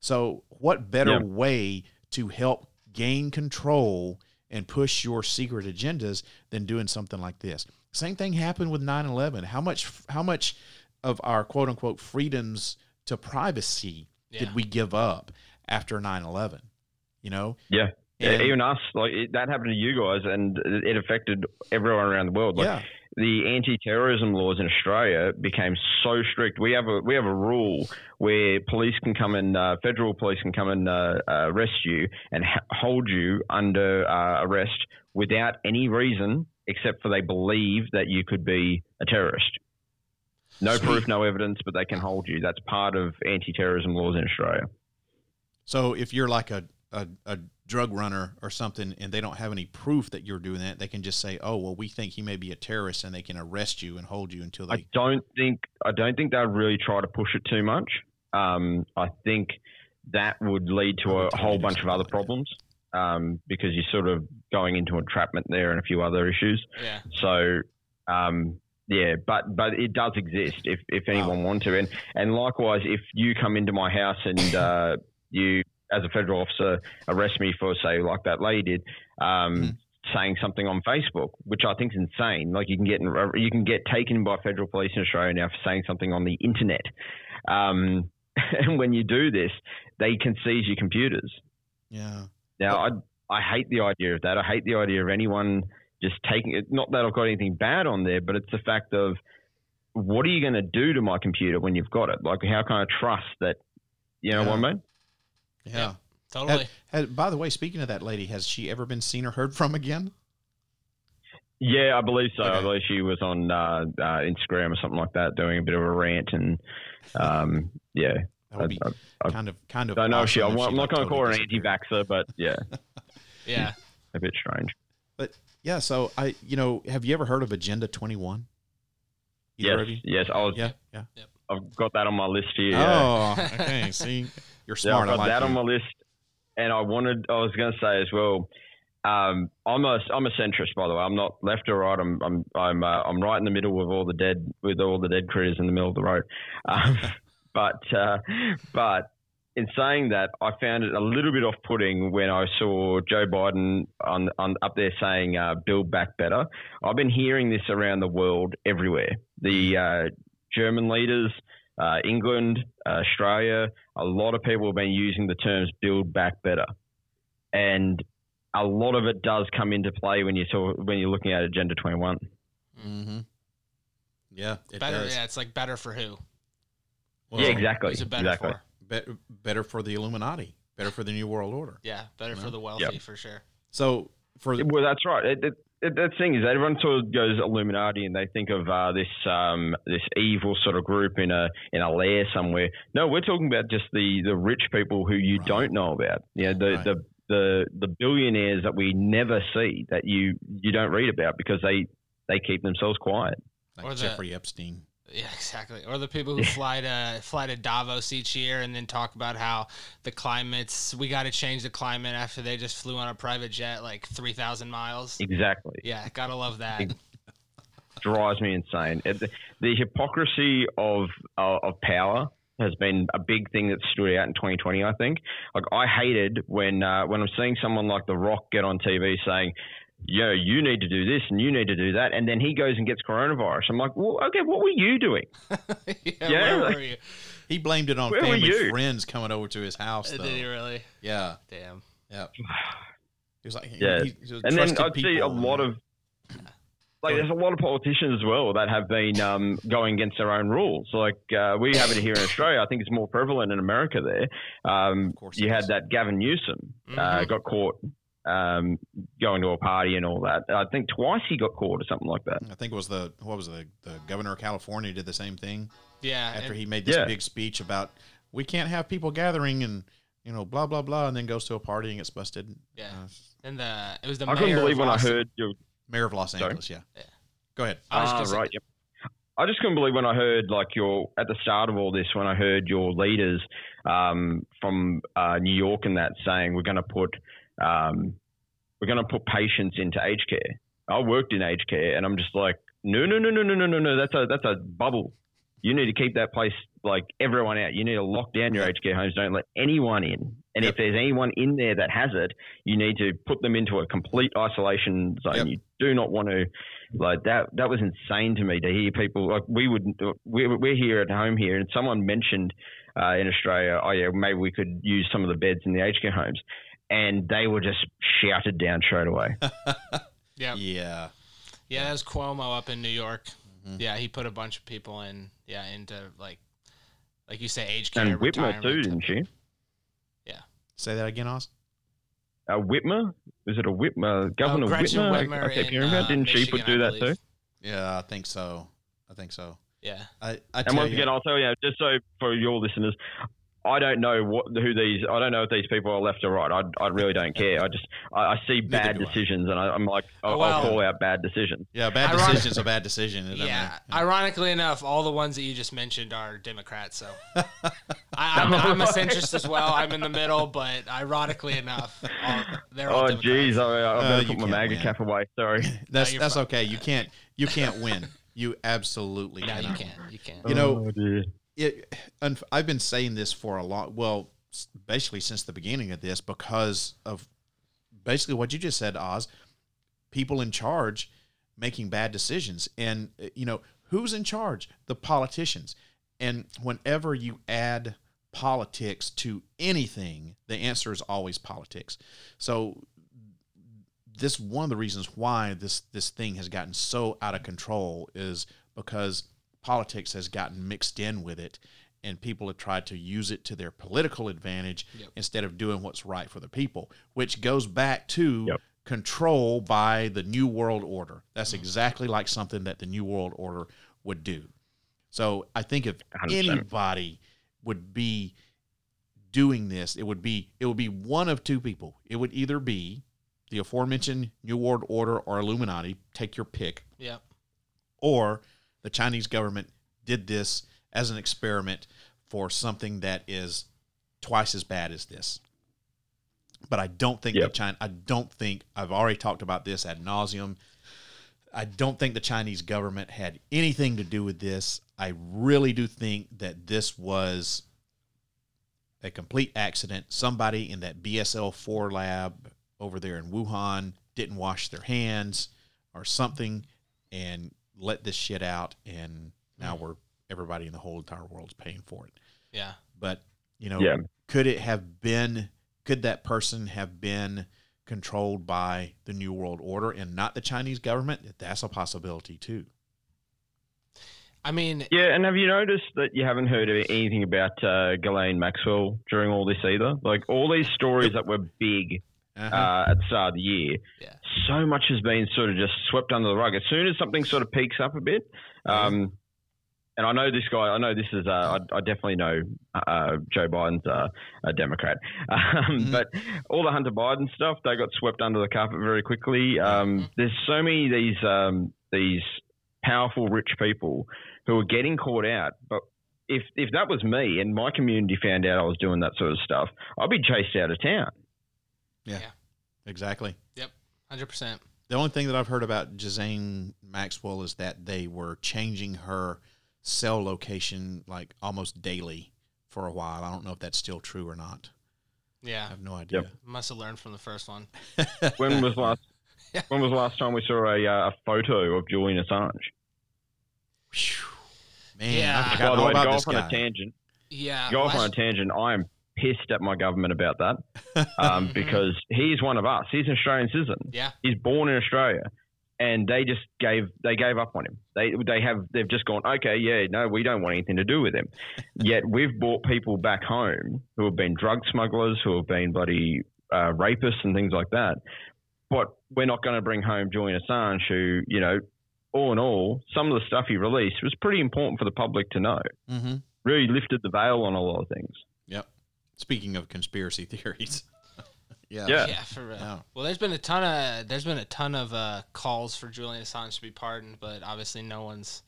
So what better Yeah. way to help gain control and push your secret agendas than doing something like this? Same thing happened with 9/11. How much how much of our quote unquote freedoms to privacy Yeah. did we give up after 9/11? You know? Yeah. And- Even us, like it, that happened to you guys, and it it affected everyone around the world. Like, yeah. The anti-terrorism laws in Australia became so strict. We have a we have a rule where police can come and uh, federal police can come and uh, uh, arrest you and ha- hold you under uh, arrest without any reason except for they believe that you could be a terrorist. No Sweet. proof, no evidence, but they can hold you. That's part of anti-terrorism laws in Australia. So if you're like a, a, a drug runner or something and they don't have any proof that you're doing that, they can just say, "Oh, well, we think he may be a terrorist," and they can arrest you and hold you until they. I don't think I don't think they'd really try to push it too much. Um, I think that would lead to a whole bunch of something other like problems um, because you're sort of going into entrapment there and a few other issues. Yeah. So um, yeah, but but it does exist if if anyone want to, and and likewise if you come into my house and uh, you as a federal officer arrest me for say like that lady did. Um, Mm-hmm. Saying something on Facebook, which I think is insane. Like you can get you can get taken by federal police in Australia now for saying something on the internet. Um, and when you do this, they can seize your computers. Yeah. Now, I I hate the idea of that. I hate the idea of anyone just taking it. Not that I've got anything bad on there, but it's the fact of what are you going to do to my computer when you've got it? Like, how can I trust that? You know Yeah. what I mean? Yeah. Totally. Had- had- by the way, speaking of that lady, has she ever been seen or heard from again? Yeah, I believe so. I believe she was on uh, uh, Instagram or something like that, doing a bit of a rant, and um, yeah, That would be I, I, kind of kind of. I don't know if she. I'm she, not like, going to call her an totally anti-vaxxer, but yeah, yeah. a bit strange. But yeah, so I, you know, have you ever heard of Agenda Twenty One? Yes, yes, I was. Yeah, yeah. I've got that on my list here. yeah. Oh, okay. See, you're Yeah. I've I got that you. on my list, and I wanted. I was going to say as well. Um, I'm a I'm a centrist, by the way. I'm not left or right. I'm I'm I'm uh, I'm right in the middle with all the dead with all the dead critters in the middle of the road. Um, but uh, but in saying that, I found it a little bit off-putting when I saw Joe Biden on, on up there saying uh, "Build Back Better." I've been hearing this around the world everywhere. The uh, German leaders, uh, England, uh, Australia, a lot of people have been using the terms "build back better," and a lot of it does come into play when you talk, when you're looking at Agenda 21. Mm-hmm. Yeah, it better. does. Yeah. It's like better for who? Well, yeah, exactly. Who's it better exactly. for? Be- better for the Illuminati. Better for the New World Order. Yeah. Better for the wealthy for sure. So for Well, that's right. It, it, it, the thing is, everyone sort of goes Illuminati and they think of uh, this um, this evil sort of group in a in a lair somewhere. No, we're talking about just the, the rich people who you Right. don't know about. Yeah, the, Right. the the the billionaires that we never see that you you don't read about because they they keep themselves quiet. like Or the- Jeffrey Epstein. Yeah, exactly. Or the people who fly to fly to Davos each year and then talk about how the climate's we got to change the climate after they just flew on a private jet like three thousand miles. Exactly. Yeah, gotta love that. drives me insane. It, the, the hypocrisy of uh, of power has been a big thing that stood out in 2020. I think. Like I hated when uh, when I'm seeing someone like The Rock get on TV saying. Yo, you need to do this and you need to do that, and then he goes and gets coronavirus. I'm like, well, okay, what were you doing? yeah, Yeah, where like- were you? He blamed it on Where family you? friends coming over to his house. Though. Did he really? Yeah, Damn. yeah. He was like, Yeah. he- he was and then trusted I'd see a people. lot of like there's a lot of politicians as well that have been um, going against their own rules. Like uh, we have it here in Australia. I think it's more prevalent in America. There, um, Of course you it had is. Mm-hmm. that Gavin Newsom uh, Mhm. got caught um, going to a party and all that. I think twice he got caught or something like that. I think it was the what was it, the the governor of California did the same thing Yeah. after and- he made this Yeah. big speech about we can't have people gathering and you know blah blah blah and then goes to a party and gets busted. Yeah. Uh, and the it was the I couldn't believe of when I heard your mayor of Los Sorry? Angeles, yeah. Yeah. Go ahead. I Ah, gonna say- right. Yep. I just couldn't believe when I heard like your at the start of all this when I heard your leaders um, from uh, New York and that saying we're going to put um, we're going to put patients into aged care. I worked in aged care, and I'm just like, no, no, no, no, no, no, no, no. That's a that's a bubble. You need to keep that place like everyone out. You need to lock down your aged care homes. Don't let anyone in. And Yep. if there's anyone in there that has it, you need to put them into a complete isolation zone. Yep. You do not want to like that. That was insane to me to hear people like we would. We're, we're here at home here, and someone mentioned uh, in Australia, oh yeah, maybe we could use some of the beds in the aged care homes, and they were just shouted down straight away. Yeah. Yeah. Yeah, that was Cuomo up in New York. Mm-hmm. Yeah, he put a bunch of people in. Yeah, into like, like you say, age care. and Whitmer retirement too, didn't she? Yeah. Say that again, Oz. Uh, Whitmer? Was it a Whitmer? Governor Oh, Gretchen Whitmer? I- Whitmer I keep in, hearing about. uh, Didn't she put do I that too? Yeah, I think so. I think so. Yeah. I, I And tell once you, again, I'll tell you, just so for your listeners, I don't know what who these. I don't know if these people are left or right. I, I really don't care. I just I, I see bad do I. decisions, and I, I'm like, I'll, Well- I'll call out bad decisions. yeah, bad Ironic- decision's a bad decision. It doesn't Yeah. Ironically enough, all the ones that you just mentioned are Democrats. So I, I'm, I'm a centrist as well. I'm in the middle, but ironically enough, all, they're all Oh, Democrats. geez, I, I Uh, better you put my can't MAGA win. cap away. Sorry. That's you're that's fine. okay. You can't you can't win. You absolutely No, you can't. You can't. You know, Oh, dear. It, I've been saying this for a long, well, basically since the beginning of this because of basically what you just said, Oz. People in charge making bad decisions, and uh, you know who's in charge? The politicians. And whenever you add politics to anything, the answer is always politics. So this one of the reasons why this this thing has gotten so out of control is because politics has gotten mixed in with it and people have tried to use it to their political advantage instead of doing what's right for the people which goes back to Yep. control by the new world order that's mm-hmm. exactly like something that the new world order would do so i think if 100%. anybody would be doing this it would be it would be one of two people it would either be the aforementioned new world order or illuminati take your pick Yep. or the Chinese government did this as an experiment for something that is twice as bad as this. But I don't think Yep. the China. I don't think I've already talked about this ad nauseum. I don't think the Chinese government had anything to do with this. I really do think that this was a complete accident. Somebody in that BSL four lab over there in Wuhan didn't wash their hands or something and let this shit out and now we're everybody in the whole entire world's paying for it. Yeah. But you know, Yeah. could it have been could that person have been controlled by the new world order and not the Chinese government? That's a possibility too. I mean, Yeah, and have you noticed that you haven't heard of anything about uh, Ghislaine Maxwell during all this either? Like all these stories that were big Uh-huh. uh, at the start of the year, Yeah. so much has been sort of just swept under the rug. As soon as something sort of peaks up a bit, um, and I know this guy, I know this is, uh, I, I definitely know uh, Joe Biden's uh, a Democrat, um, but all the Hunter Biden stuff, they got swept under the carpet very quickly. Um, there's so many of these um, these powerful, rich people who are getting caught out, but. If, if that was me and my community found out I was doing that sort of stuff, I'd be chased out of town. Yeah. Yeah. Exactly. yep, hundred percent. The only thing that I've heard about Ghislaine Maxwell is that they were changing her cell location like almost daily for a while. I don't know if that's still true or not. Yeah. I have no idea. must have learned from the first one. When was last? When was the last time we saw a, uh, a photo of Julian Assange? Phew. Man, Yeah. I By forgot the all way, about go this off on a tangent. Yeah, Go off on a tangent. I am pissed at my government about that um, because he's one of us. He's an Australian citizen. Yeah. He's born in Australia, and they just gave they gave up on him. They they have they've just gone okay, yeah, no, we don't want anything to do with him. Yet we've brought people back home who have been drug smugglers, who have been bloody uh, rapists and things like that. But we're not going to bring home Julian Assange, who you know, all in all, some of the stuff he released was pretty important for the public to know. Mm-hmm. Really lifted the veil on a lot of things. Yep. Speaking of conspiracy theories. yeah. Yeah. Yeah, for real. Yeah. Well, there's been a ton of there's been a ton of uh, calls for Julian Assange to be pardoned, but obviously no one's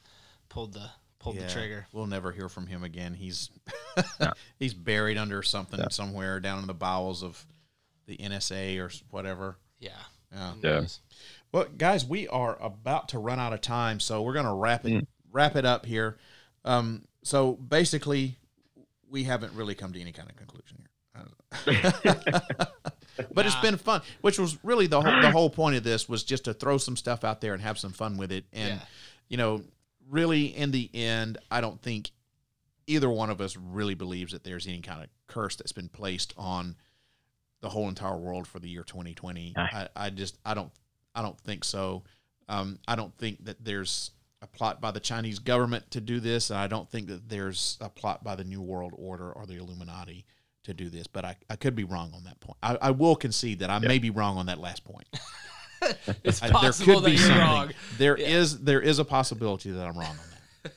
pulled the pulled the trigger. We'll never hear from him again. He's he's buried under something somewhere down in the bowels of the NSA or whatever. Yeah. Yeah. Yeah. Well, guys, we are about to run out of time, so we're going to wrap it wrap it up here. Um, so basically, we haven't really come to any kind of conclusion here. but it's been fun, which was really the whole, the whole point of this was just to throw some stuff out there and have some fun with it. And Yeah. you know, really, in the end, I don't think either one of us really believes that there's any kind of curse that's been placed on the whole entire world for the year 2020. I, I just I don't I don't think so. Um, I don't think that there's a plot by the Chinese government to do this, and I don't think that there's a plot by the New World Order or the Illuminati to do this. But I, I could be wrong on that point. I, I will concede that I may be wrong on that last point. It's I- possible that you're wrong. There is there is a possibility that I'm wrong on that.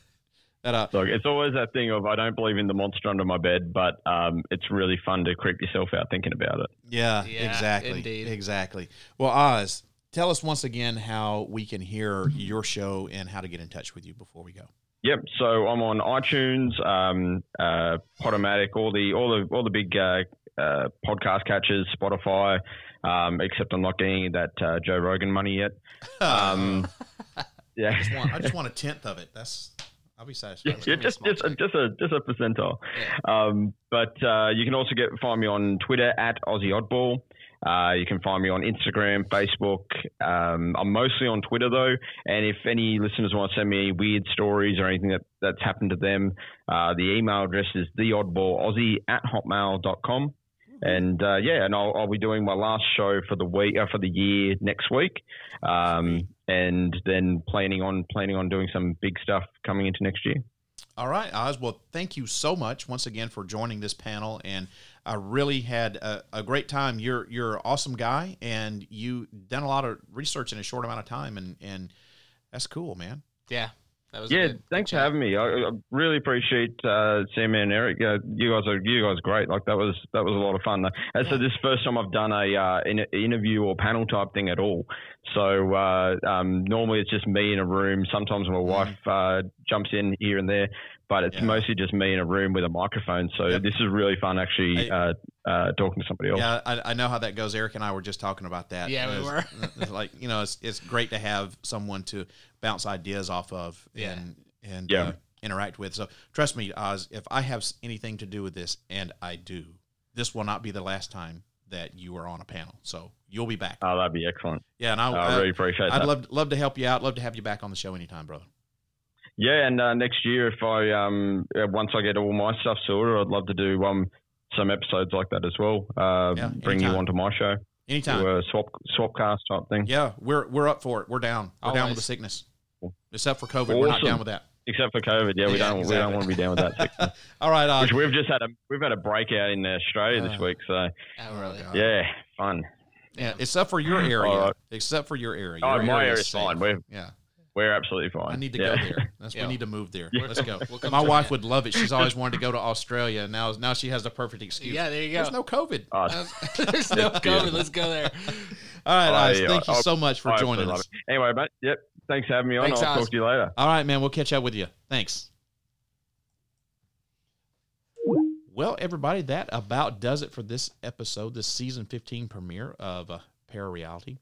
That uh, Look, it's always that thing of I don't believe in the monster under my bed, but um, it's really fun to creep yourself out thinking about it. Yeah, Yeah, exactly. indeed. Exactly. Well, Oz, tell us once again how we can hear your show and how to get in touch with you before we go. Yep. So I'm on iTunes, um, uh, Podomatic, all the all the all the big uh, uh, podcast catchers, Spotify. Um, except I'm not getting that uh, Joe Rogan money yet. Um, yeah. I just want, I just want a tenth of it. That's I'll be satisfied. Yeah, just just a, just a just a percentile. Um, but uh, you can also get find me on Twitter at Aussie Oddball. Uh, you can find me on Instagram, Facebook. Um, I'm mostly on Twitter though, and if any listeners want to send me weird stories or anything that, that's happened to them, uh, the email address is theoddballaussie at hotmail.com. And uh, yeah, and I'll, I'll be doing my last show for the week uh, for the year next week, um, and then planning on planning on doing some big stuff coming into next year. All right, Oz. Well, thank you so much once again for joining this panel, and I really had a, a great time. You're you're an awesome guy, and you done a lot of research in a short amount of time, and and that's cool, man. Yeah. That was Yeah, good. thanks for having me. I, I really appreciate uh, Sam and Eric. Uh, you guys are you guys are great. Like that was that was a lot of fun. And so this is the first time I've done a uh, in, interview or panel type thing at all. So uh, um, normally it's just me in a room. Sometimes my wife uh, jumps in here and there, but it's. Yeah. mostly just me in a room with a microphone. So Yep. this is really fun actually Hey. uh, uh, talking to somebody else. Yeah, I, I know how that goes. Eric and I were just talking about that. Yeah, we It's- were. it's like you know, it's it's great to have someone to bounce ideas off of Yeah. and and Yeah. uh, interact with. So trust me, Oz, if I have anything to do with this, and I do, this will not be the last time that you are on a panel. So you'll be back. Oh, that'd be excellent. Yeah, and I, I really appreciate that. I'd love love to help you out. Love to have you back on the show anytime, brother. Yeah, and uh, next year, if I um uh, once I get all my stuff sorted, I'd love to do um some episodes like that as well. Uh, Yeah, bring you anytime. onto my show, Anytime. do a swap swapcast type thing. yeah, we're we're up for it. We're down. We're down with the sickness. Except for COVID, we're not down with that. Except for COVID, yeah, we Yeah, don't we don't want to be down with that. sickness. All right, Oz. Which we've just had a we've had a breakout in Australia Uh, this week, so Oh, really? Yeah, fun. Yeah, except for your area. All right. Except for your area. Oh, Your my area is area's fine. We're Yeah, we're absolutely fine. I need to yeah. go there. That's Yeah. we need to move there. Let's go. We'll come My wife you. would love it. She's always wanted to go to Australia. and Now, now she has the perfect excuse. Yeah, there you go. There's no COVID. Oh, There's no COVID. Let's go there. All right, I- Oz. Thank you I- so much for I joining us. Anyway, mate. Yep. Thanks for having me on. Thanks, I'll Oz. talk to you later. All right, man. We'll catch up with you. Thanks. Well, everybody, that about does it for this episode, this season 15 premiere of uh, Para Reality.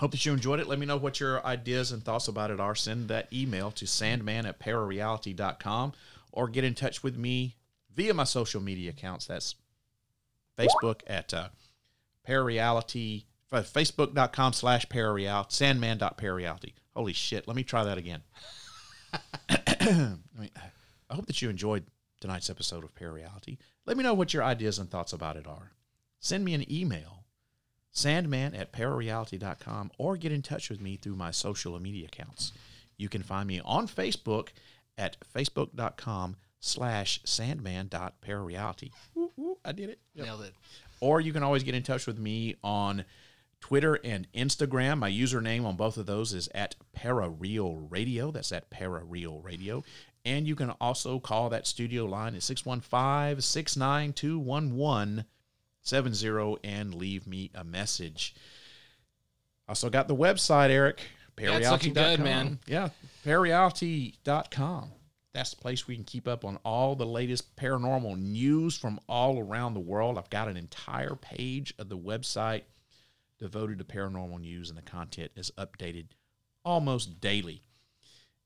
Hope that you enjoyed it. Let me know what your ideas and thoughts about it are. Send that email to sandman at parareality.com or get in touch with me via my social media accounts. That's Facebook at uh, parareality, uh, facebook.com slash parareality, sandman.parareality. Holy shit. Let me try that again. I, mean, I hope that you enjoyed tonight's episode of Parareality. Let me know what your ideas and thoughts about it are. Send me an email, sandman at parareality.com, or get in touch with me through my social media accounts. You can find me on Facebook at facebook.com slash sandman.parareality. I did it. Yep. Nailed it. Or you can always get in touch with me on Twitter and Instagram. My username on both of those is at Parareal Radio. That's at Parareal Radio. And you can also call that studio line at 615 692 1170 and leave me a message. Also got the website, Eric. Yeah, it's looking good, man. Yeah. parareality.com. That's the place we can keep up on all the latest paranormal news from all around the world. I've got an entire page of the website devoted to paranormal news, and the content is updated almost daily.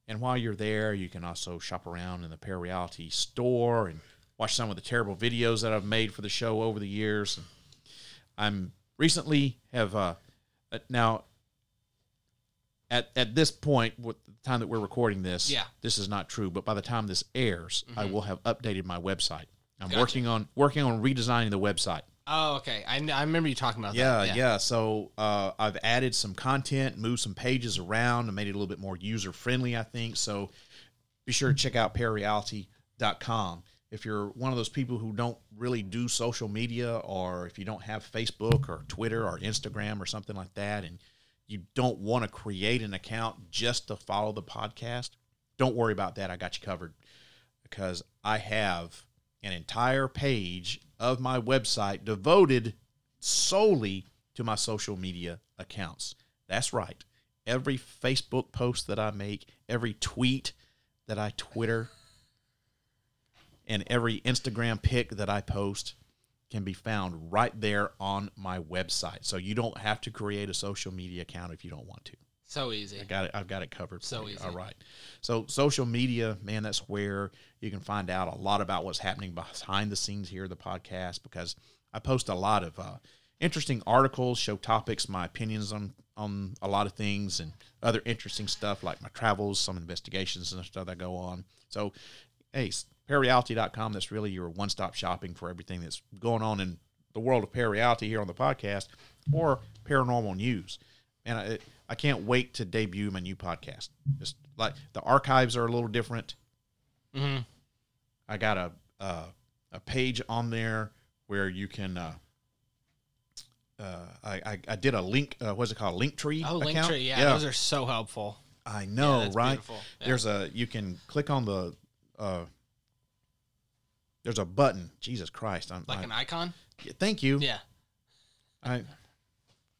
And while you're there, you can also shop around in the Parareality store and watch some of the terrible videos that I've made for the show over the years. I'm recently have uh, uh, now at at this point, with the time that we're recording this, Yeah. this is not true. But by the time this airs, I will have updated my website. I'm Gotcha. working on working on redesigning the website. Oh, okay. I, I remember you talking about Yeah, that. Yeah, yeah. So uh, I've added some content, moved some pages around, and made it a little bit more user friendly. I think so. Be sure to check out parareality.com. If you're one of those people who don't really do social media, or if you don't have Facebook or Twitter or Instagram or something like that, and you don't want to create an account just to follow the podcast, don't worry about that. I got you covered because I have an entire page of my website devoted solely to my social media accounts. That's right. Every Facebook post that I make, every tweet that I Twitter, and every Instagram pic that I post can be found right there on my website. So you don't have to create a social media account if you don't want to. So easy. I got it. I've got it covered. So easy. All right. So social media, man, that's where you can find out a lot about what's happening behind the scenes here the podcast because I post a lot of uh, interesting articles, show topics, my opinions on on a lot of things, and other interesting stuff like my travels, some investigations and stuff that go on. So, hey, parareality.com, that's really your one stop shopping for everything that's going on in the world of parareality here on the podcast or paranormal news. And I, I can't wait to debut my new podcast. Just like the archives are a little different. hmm I got a a, a page on there where you can. Uh, uh, I, I I did a link. Uh, what's it called? Link tree. Oh, account? Linktree. Yeah, those are so helpful. I know, that's right? Yeah. There's a you can click on the. Uh, there's a button. Jesus Christ! I'm, Like I- an icon. Thank you. Yeah. I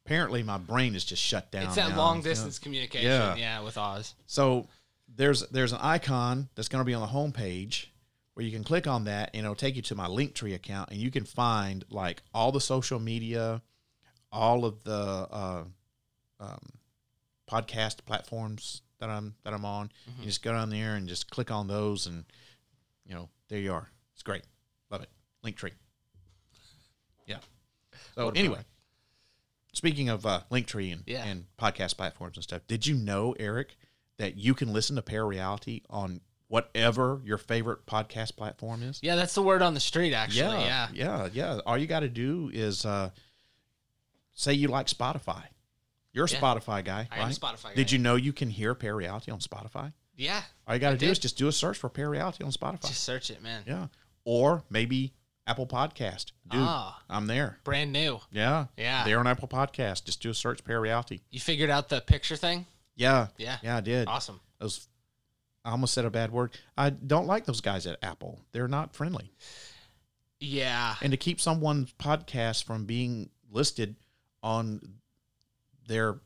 apparently my brain is just shut down. It's that now. long Yeah. distance communication. Yeah. Yeah. with Oz. So there's there's an icon that's going to be on the home page where you can click on that and it'll take you to my Linktree account and you can find like all the social media, all of the uh, um, podcast platforms that I'm that I'm on. You just go down there and just click on those and you know there you are. It's great, love it. Linktree. Yeah. So anyway. Speaking of uh, Linktree and, Yeah. and podcast platforms and stuff, did you know, Eric, that you can listen to Parareality on whatever your favorite podcast platform is? Yeah, that's the word on the street. Actually. Yeah. yeah, yeah. All you got to do is uh, say you like Spotify. You're a Yeah. Spotify guy, I am a right? Spotify Did you know you can hear Parareality on Spotify? Yeah. All you got to do is just do a search for Parareality on Spotify. Just search it, man. yeah, or maybe Apple Podcast. Dude, Ah. I'm there. Brand new. Yeah, Yeah. They're on Apple Podcast. Just do a search Parareality. You figured out the picture thing. Yeah, Yeah. yeah, I did. Awesome. those I almost said a bad word. I don't like those guys at Apple. They're not friendly. Yeah. And to keep someone's podcast from being listed on their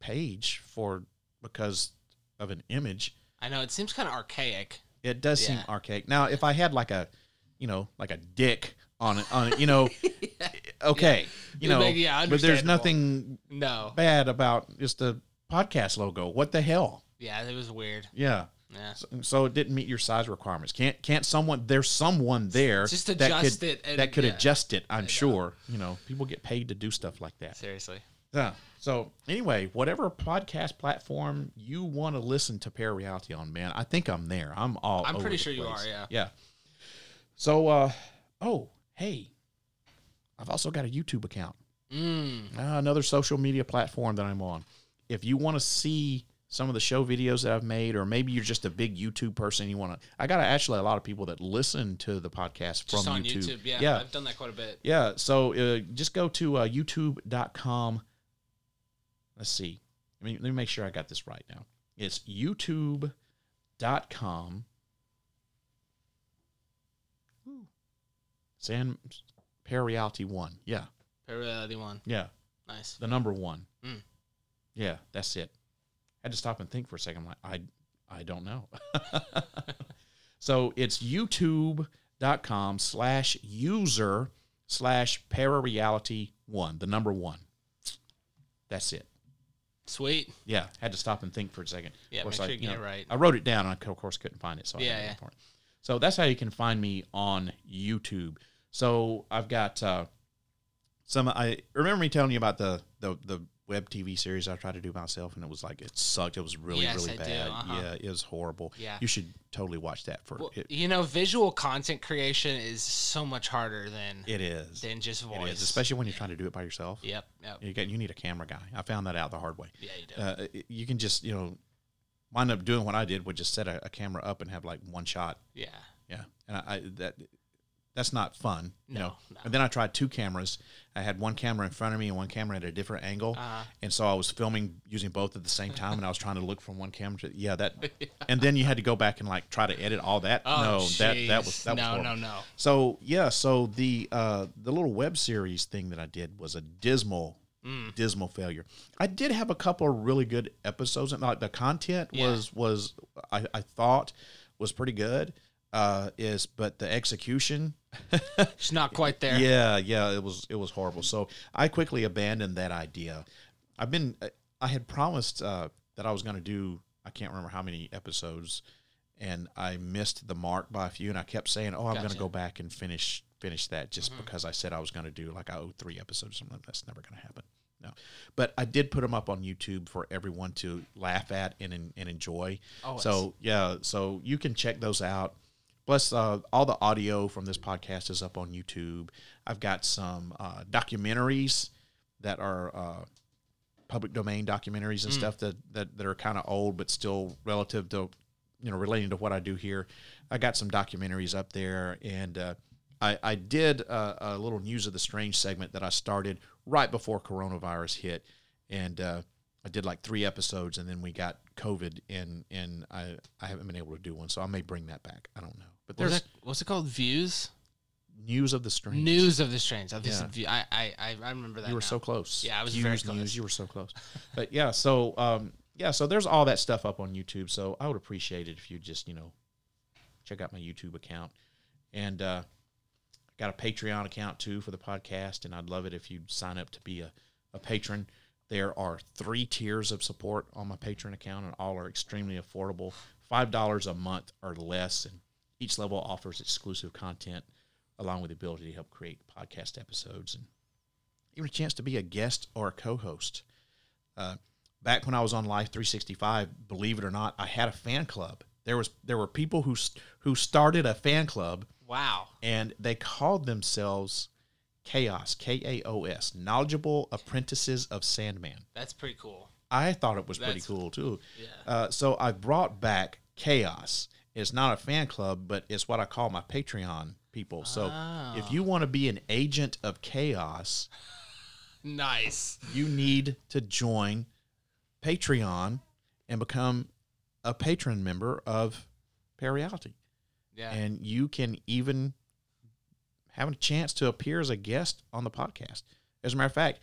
page for because of an image, I know it seems kind of archaic. It does seem archaic. Now, if I had like a, you know, like a dick on it, on it, you know, eh, okay, you know, yeah, but there's nothing No. bad about just the podcast logo. What the hell? Yeah, it was weird. Yeah. Yeah. So, so it didn't meet your size requirements. Can't can't someone? There's someone there Just that adjust could it and- that could yeah. adjust it. I'm sure. You know, people get paid to do stuff like that. Seriously. Yeah. So anyway, whatever podcast platform you want to listen to Parareality on, man, I think I'm there. I'm all. I'm pretty sure you are, yeah. Yeah. So, uh, oh, hey, I've also got a YouTube account. Mm. Uh, another social media platform that I'm on. If you want to see some of the show videos that I've made, or maybe you're just a big YouTube person, you want to. I got actually a lot of people that listen to the podcast from Just on YouTube. YouTube. Yeah, yeah, I've done that quite a bit. yeah. So uh, just go to uh, YouTube.com. Let's see. Let me, let me make sure I got this right now. It's YouTube.com. San Parareality One. Yeah, Parareality one. yeah. Nice. The number one. Mm. Yeah, that's it. I Had to stop and think for a second. I'm like, I I don't know. so it's youtube.com slash user slash parareality one, the number one. That's it. Sweet. Yeah, had to stop and think for a second. Yeah, Of course, make I, you get it right. I wrote it down, and I of course couldn't find it, so I Yeah, had yeah. it. So that's how you can find me on YouTube. So I've got uh, some. I remember me telling you about the the the web TV series I tried to do myself, and it was like it sucked. It was really Yes, really I bad. uh-huh. Yeah, it was horrible. Yeah. you should totally watch that for Well, it. you know, visual content creation is so much harder than It is. than just voice. especially when you're trying to do it by yourself. Yep. Yep. You get you need a camera guy. I found that out the hard way. Yeah, you do. Uh, you can just you know wind up doing what I did, would just set a, a camera up and have like one shot. yeah. Yeah, and I, I that that's not fun. You No, know. no. And then I tried two cameras. I had one camera in front of me and one camera at a different angle, Uh-huh. and so I was filming using both at the same time, and I was trying to look from one camera to yeah that, and then you had to go back and like try to edit all that. Oh, no, that that was that was no, horrible. no, no. So yeah, so the uh, the little web series thing that I did was a dismal, Mm. dismal failure. I did have a couple of really good episodes, and like the content Yeah. was was I, I thought was pretty good. Uh, is but the execution, It's not quite there. yeah, yeah, it was it was horrible. So I quickly abandoned that idea. I've been I had promised uh, that I was going to do I can't remember how many episodes, and I missed the mark by a few. And I kept saying, "Oh, I'm going Gotcha. to go back and finish finish that," just because I said I was going to do like I owe three episodes. or something. That's never going to happen. No, but I did put them up on YouTube for everyone to laugh at and and, enjoy. Always. So yeah, so you can check those out. Plus, uh, all the audio from this podcast is up on YouTube. I've got some uh, documentaries that are uh, public domain documentaries and stuff that, that, that are kind of old but still relative to, you know, relating to what I do here. I got some documentaries up there, and uh, I, I did a, a little news of the strange segment that I started right before coronavirus hit, and uh, I did like three episodes, and then we got COVID, and and I I haven't been able to do one, so I may bring that back. I don't know, but What's there's it, what's it called? Views? news of the strange. News of the Strange. Yeah. view. I, I, I remember that. You were now. so close. Yeah, I was News, very close. News, you were so close. But yeah, so um, yeah, so there's all that stuff up on YouTube. So I would appreciate it if you just you know check out my YouTube account, and uh, got a Patreon account too for the podcast, and I'd love it if you'd sign up to be a, a patron. There are three tiers of support on my Patreon account, and all are extremely affordable. Five dollars a month or less, and each level offers exclusive content along with the ability to help create podcast episodes and even a chance to be a guest or a co-host. Uh, back when I was on Live 365, believe it or not, I had a fan club. There was there were people who who started a fan club Wow. and they called themselves Chaos, K A O S, Knowledgeable Apprentices of Sandman. That's pretty cool. I thought it was pretty cool too. yeah. Uh, so I brought back Chaos. It's not a fan club, but it's what I call my Patreon people. So if you want to be an agent of chaos, Nice. you need to join Patreon and become a patron member of Parareality. Yeah. And you can even have a chance to appear as a guest on the podcast. As a matter of fact,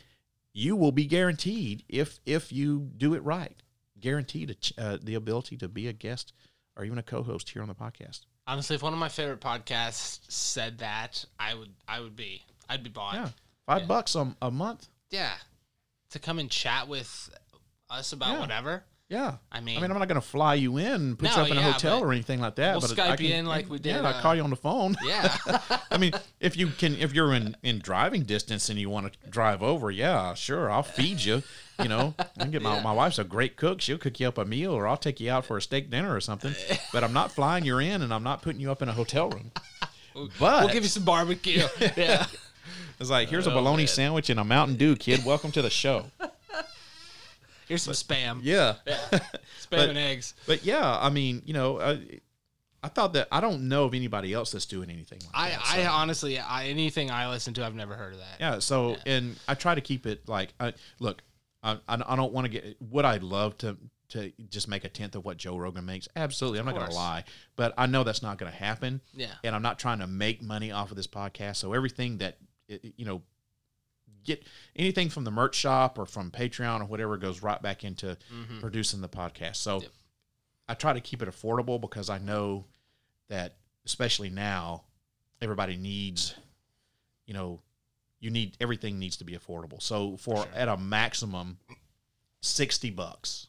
you will be guaranteed if if you do it right, guaranteed a ch- uh, the ability to be a guest or even a co-host here on the podcast. Honestly, if one of my favorite podcasts said that, I would I would be I'd be bought. Yeah, five bucks a, a month. Yeah. To come and chat with us about Yeah. whatever. Yeah, I mean, I mean, I'm not going to fly you in, and put you up in a hotel or anything like that. we'll but I Skype you in like we did, Yeah, I uh, call you on the phone. yeah. I mean, if you can, if you're in, in driving distance and you want to drive over, yeah, sure, I'll feed you. You know, I can get my, my wife's a great cook. She'll cook you up a meal, or I'll take you out for a steak dinner or something. But I'm not flying you in, and I'm not putting you up in a hotel room. But we'll give you some barbecue. yeah. it's like here's a bologna sandwich and a Mountain Dew, kid. Welcome to the show. Here's some spam. Yeah, Spam But- and eggs. but yeah, I mean, you know, I, I thought that I don't know of anybody else that's doing anything like I, that. I honestly, I, anything I listen to, I've never heard of that. Yeah. So, and I try to keep it like, I, look, I, I don't want to get. Would I love to to just make a tenth of what Joe Rogan makes? Absolutely. I'm not going to lie, but I know that's not going to happen. Yeah. And I'm not trying to make money off of this podcast. So everything that you know get anything from the merch shop or from Patreon or whatever goes right back into Mm-hmm. producing the podcast. So I try to keep it affordable because I know that especially now everybody needs you know you need everything needs to be affordable. So for at a maximum 60 bucks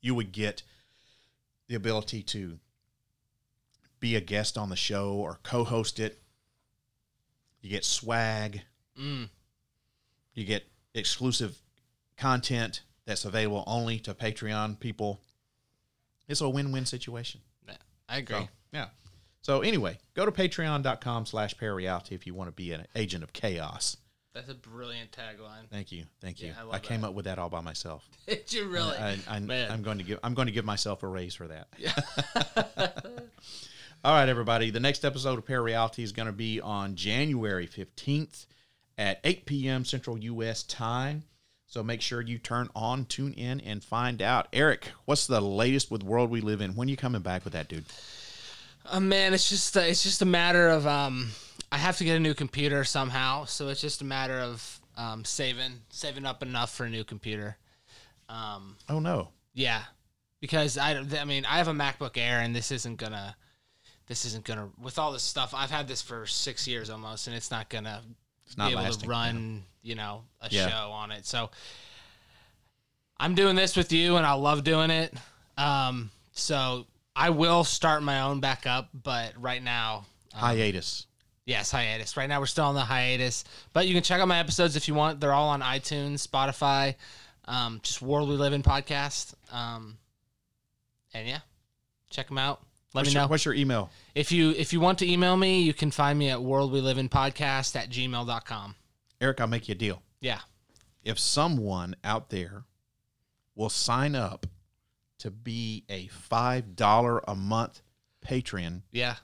you would get the ability to be a guest on the show or co-host it. You get swag. Mm. You get exclusive content that's available only to Patreon people. It's a win-win situation. Yeah, I agree. So, yeah. So anyway, go to patreon.com slash parareality if you want to be an agent of chaos. That's a brilliant tagline. Thank you. Thank you. Yeah, I I, came that. up with that all by myself. Did you really? I, I, Man. I'm going to give I'm going to give myself a raise for that. Yeah. All right, everybody. The next episode of Parareality is going to be on January 15th at 8 p.m. Central U.S. time. So make sure you turn on, tune in, and find out. Eric, what's the latest with world we live in? When you coming back with that, dude? Uh, man, it's just uh, it's just a matter of um, I have to get a new computer somehow, so it's just a matter of um, saving saving up enough for a new computer. Um, Oh no, yeah, because I I mean I have a MacBook Air, and this isn't gonna this isn't gonna with all this stuff. I've had this for six years almost, and it's not gonna it's not be able lasting. to run you know a Yeah. show on it. So I'm doing this with you, and I love doing it. Um, so I will start my own back up, but right now Hiatus. Yes, hiatus. Right now we're still on the hiatus, but you can check out my episodes if you want. They're all on iTunes, Spotify, um, just World We Live in podcast. Um, and yeah, check them out. Let What's me your, know what's your email? if you if you want to email me. You can find me at World We Live in podcast at gmail.com. Eric, I'll make you a deal. Yeah, if someone out there will sign up to be a five dollar a month patron, yeah.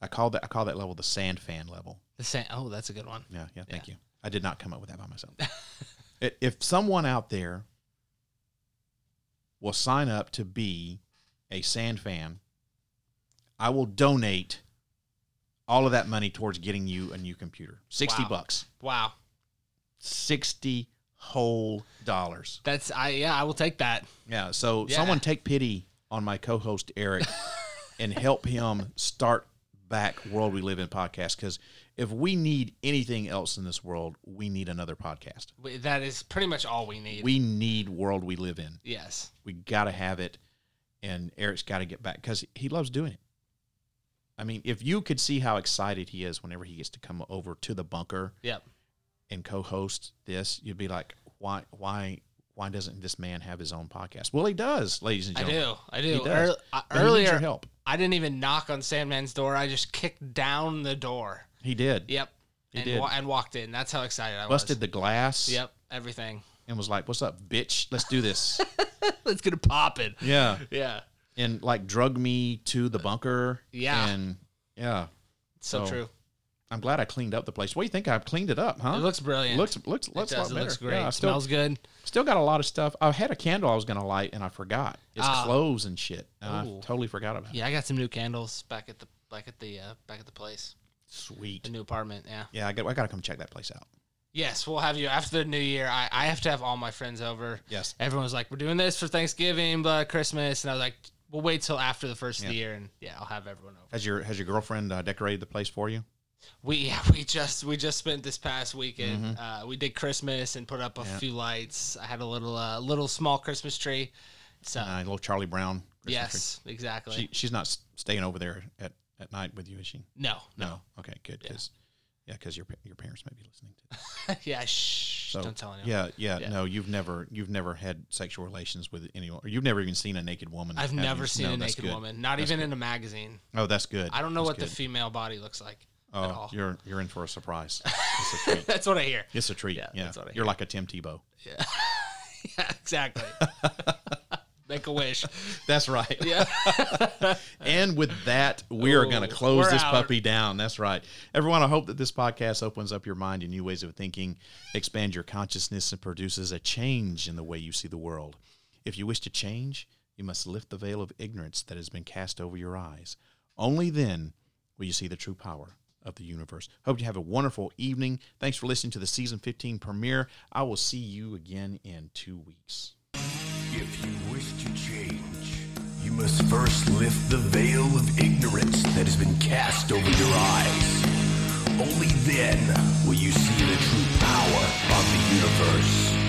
I call that I call that level the sand fan level. The same. Oh, that's a good one. Yeah, yeah. Thank you. I did not come up with that by myself. If someone out there will sign up to be a sand fan, I will donate all of that money towards getting you a new computer. Sixty Wow. bucks. Wow, Sixty whole dollars. that's I yeah I will take that. Yeah. So Yeah. someone take pity on my co-host Eric and help him start back World We Live in podcast because if we need anything else in this world, we need another podcast. That is pretty much all we need. We need World We Live in. yes. We got to have it, and Eric's got to get back because he loves doing it. I mean, if you could see how excited he is whenever he gets to come over to the bunker Yep. and co-host this, you'd be like, why, why, why doesn't this man have his own podcast? Well, he does, ladies and gentlemen. I do. I do. He does. Ear- But he needs earlier, your help. I didn't even knock on Sandman's door. I just kicked down the door. He did. Yep. He and, did. wa- and walked in. That's how excited I Busted was. Busted the glass. Yep. Everything. And was like, "What's up, bitch? Let's do this." Let's get it popping. yeah. Yeah. And like drug me to the bunker. Yeah. And yeah, So, So, true. I'm glad I cleaned up the place. What do you think? I've cleaned it up, huh? It looks brilliant. looks looks it looks a does. lot It better. looks great. Yeah, still, Smells good. still got a lot of stuff. I had a candle I was gonna light and I forgot. It's Ah. clothes and shit. And I totally forgot about it. Yeah, I got some new candles back at the back at the uh, back at the place, Sweet. the new apartment. Yeah. Yeah, I got I gotta come check that place out. Yes, we'll have you after the new year. I, I have to have all my friends over. Yes. Everyone's like, "We're doing this for Thanksgiving, but Christmas," and I was like, "We'll wait till after the first of the Yeah. year, and yeah, I'll have everyone over." Has your has your girlfriend uh, decorated the place for you? We yeah, we just we just spent this past weekend. Uh, we did Christmas and put up a Mm-hmm. Yeah. few lights. I had a little uh, little small Christmas tree. So Uh, little Charlie Brown. Christmas tree? yes, exactly. She she's not s- staying over there at, at night with you, is she? no, No. Okay, good. Because yeah, because your your parents may be listening to. This. yeah, shh, So don't tell anyone. yeah, yeah, Yeah. No, you've never you've never had sexual relations with anyone, or you've never even seen a naked woman. I've never you? seen No, a naked good. woman, not That's even good. in a magazine. Oh, that's good. I don't know That's what the female body looks like Oh, at all. you're you're in for a surprise. It's a treat. That's what I hear. It's a treat. Yeah, Yeah, that's what I you're like a Tim Tebow. Yeah. Yeah, exactly. Make a wish. That's right. Yeah. And with that, we are going to close this out. puppy down. That's right. Everyone, I hope that this podcast opens up your mind to new ways of thinking, expands your consciousness, and produces a change in the way you see the world. If you wish to change, you must lift the veil of ignorance that has been cast over your eyes. Only then will you see the true power of the universe. Hope you have a wonderful evening. Thanks for listening to the season 15 premiere. I will see you again in two weeks. Wish to change, you must first lift the veil of ignorance that has been cast over your eyes. Only then will you see the true power of the universe.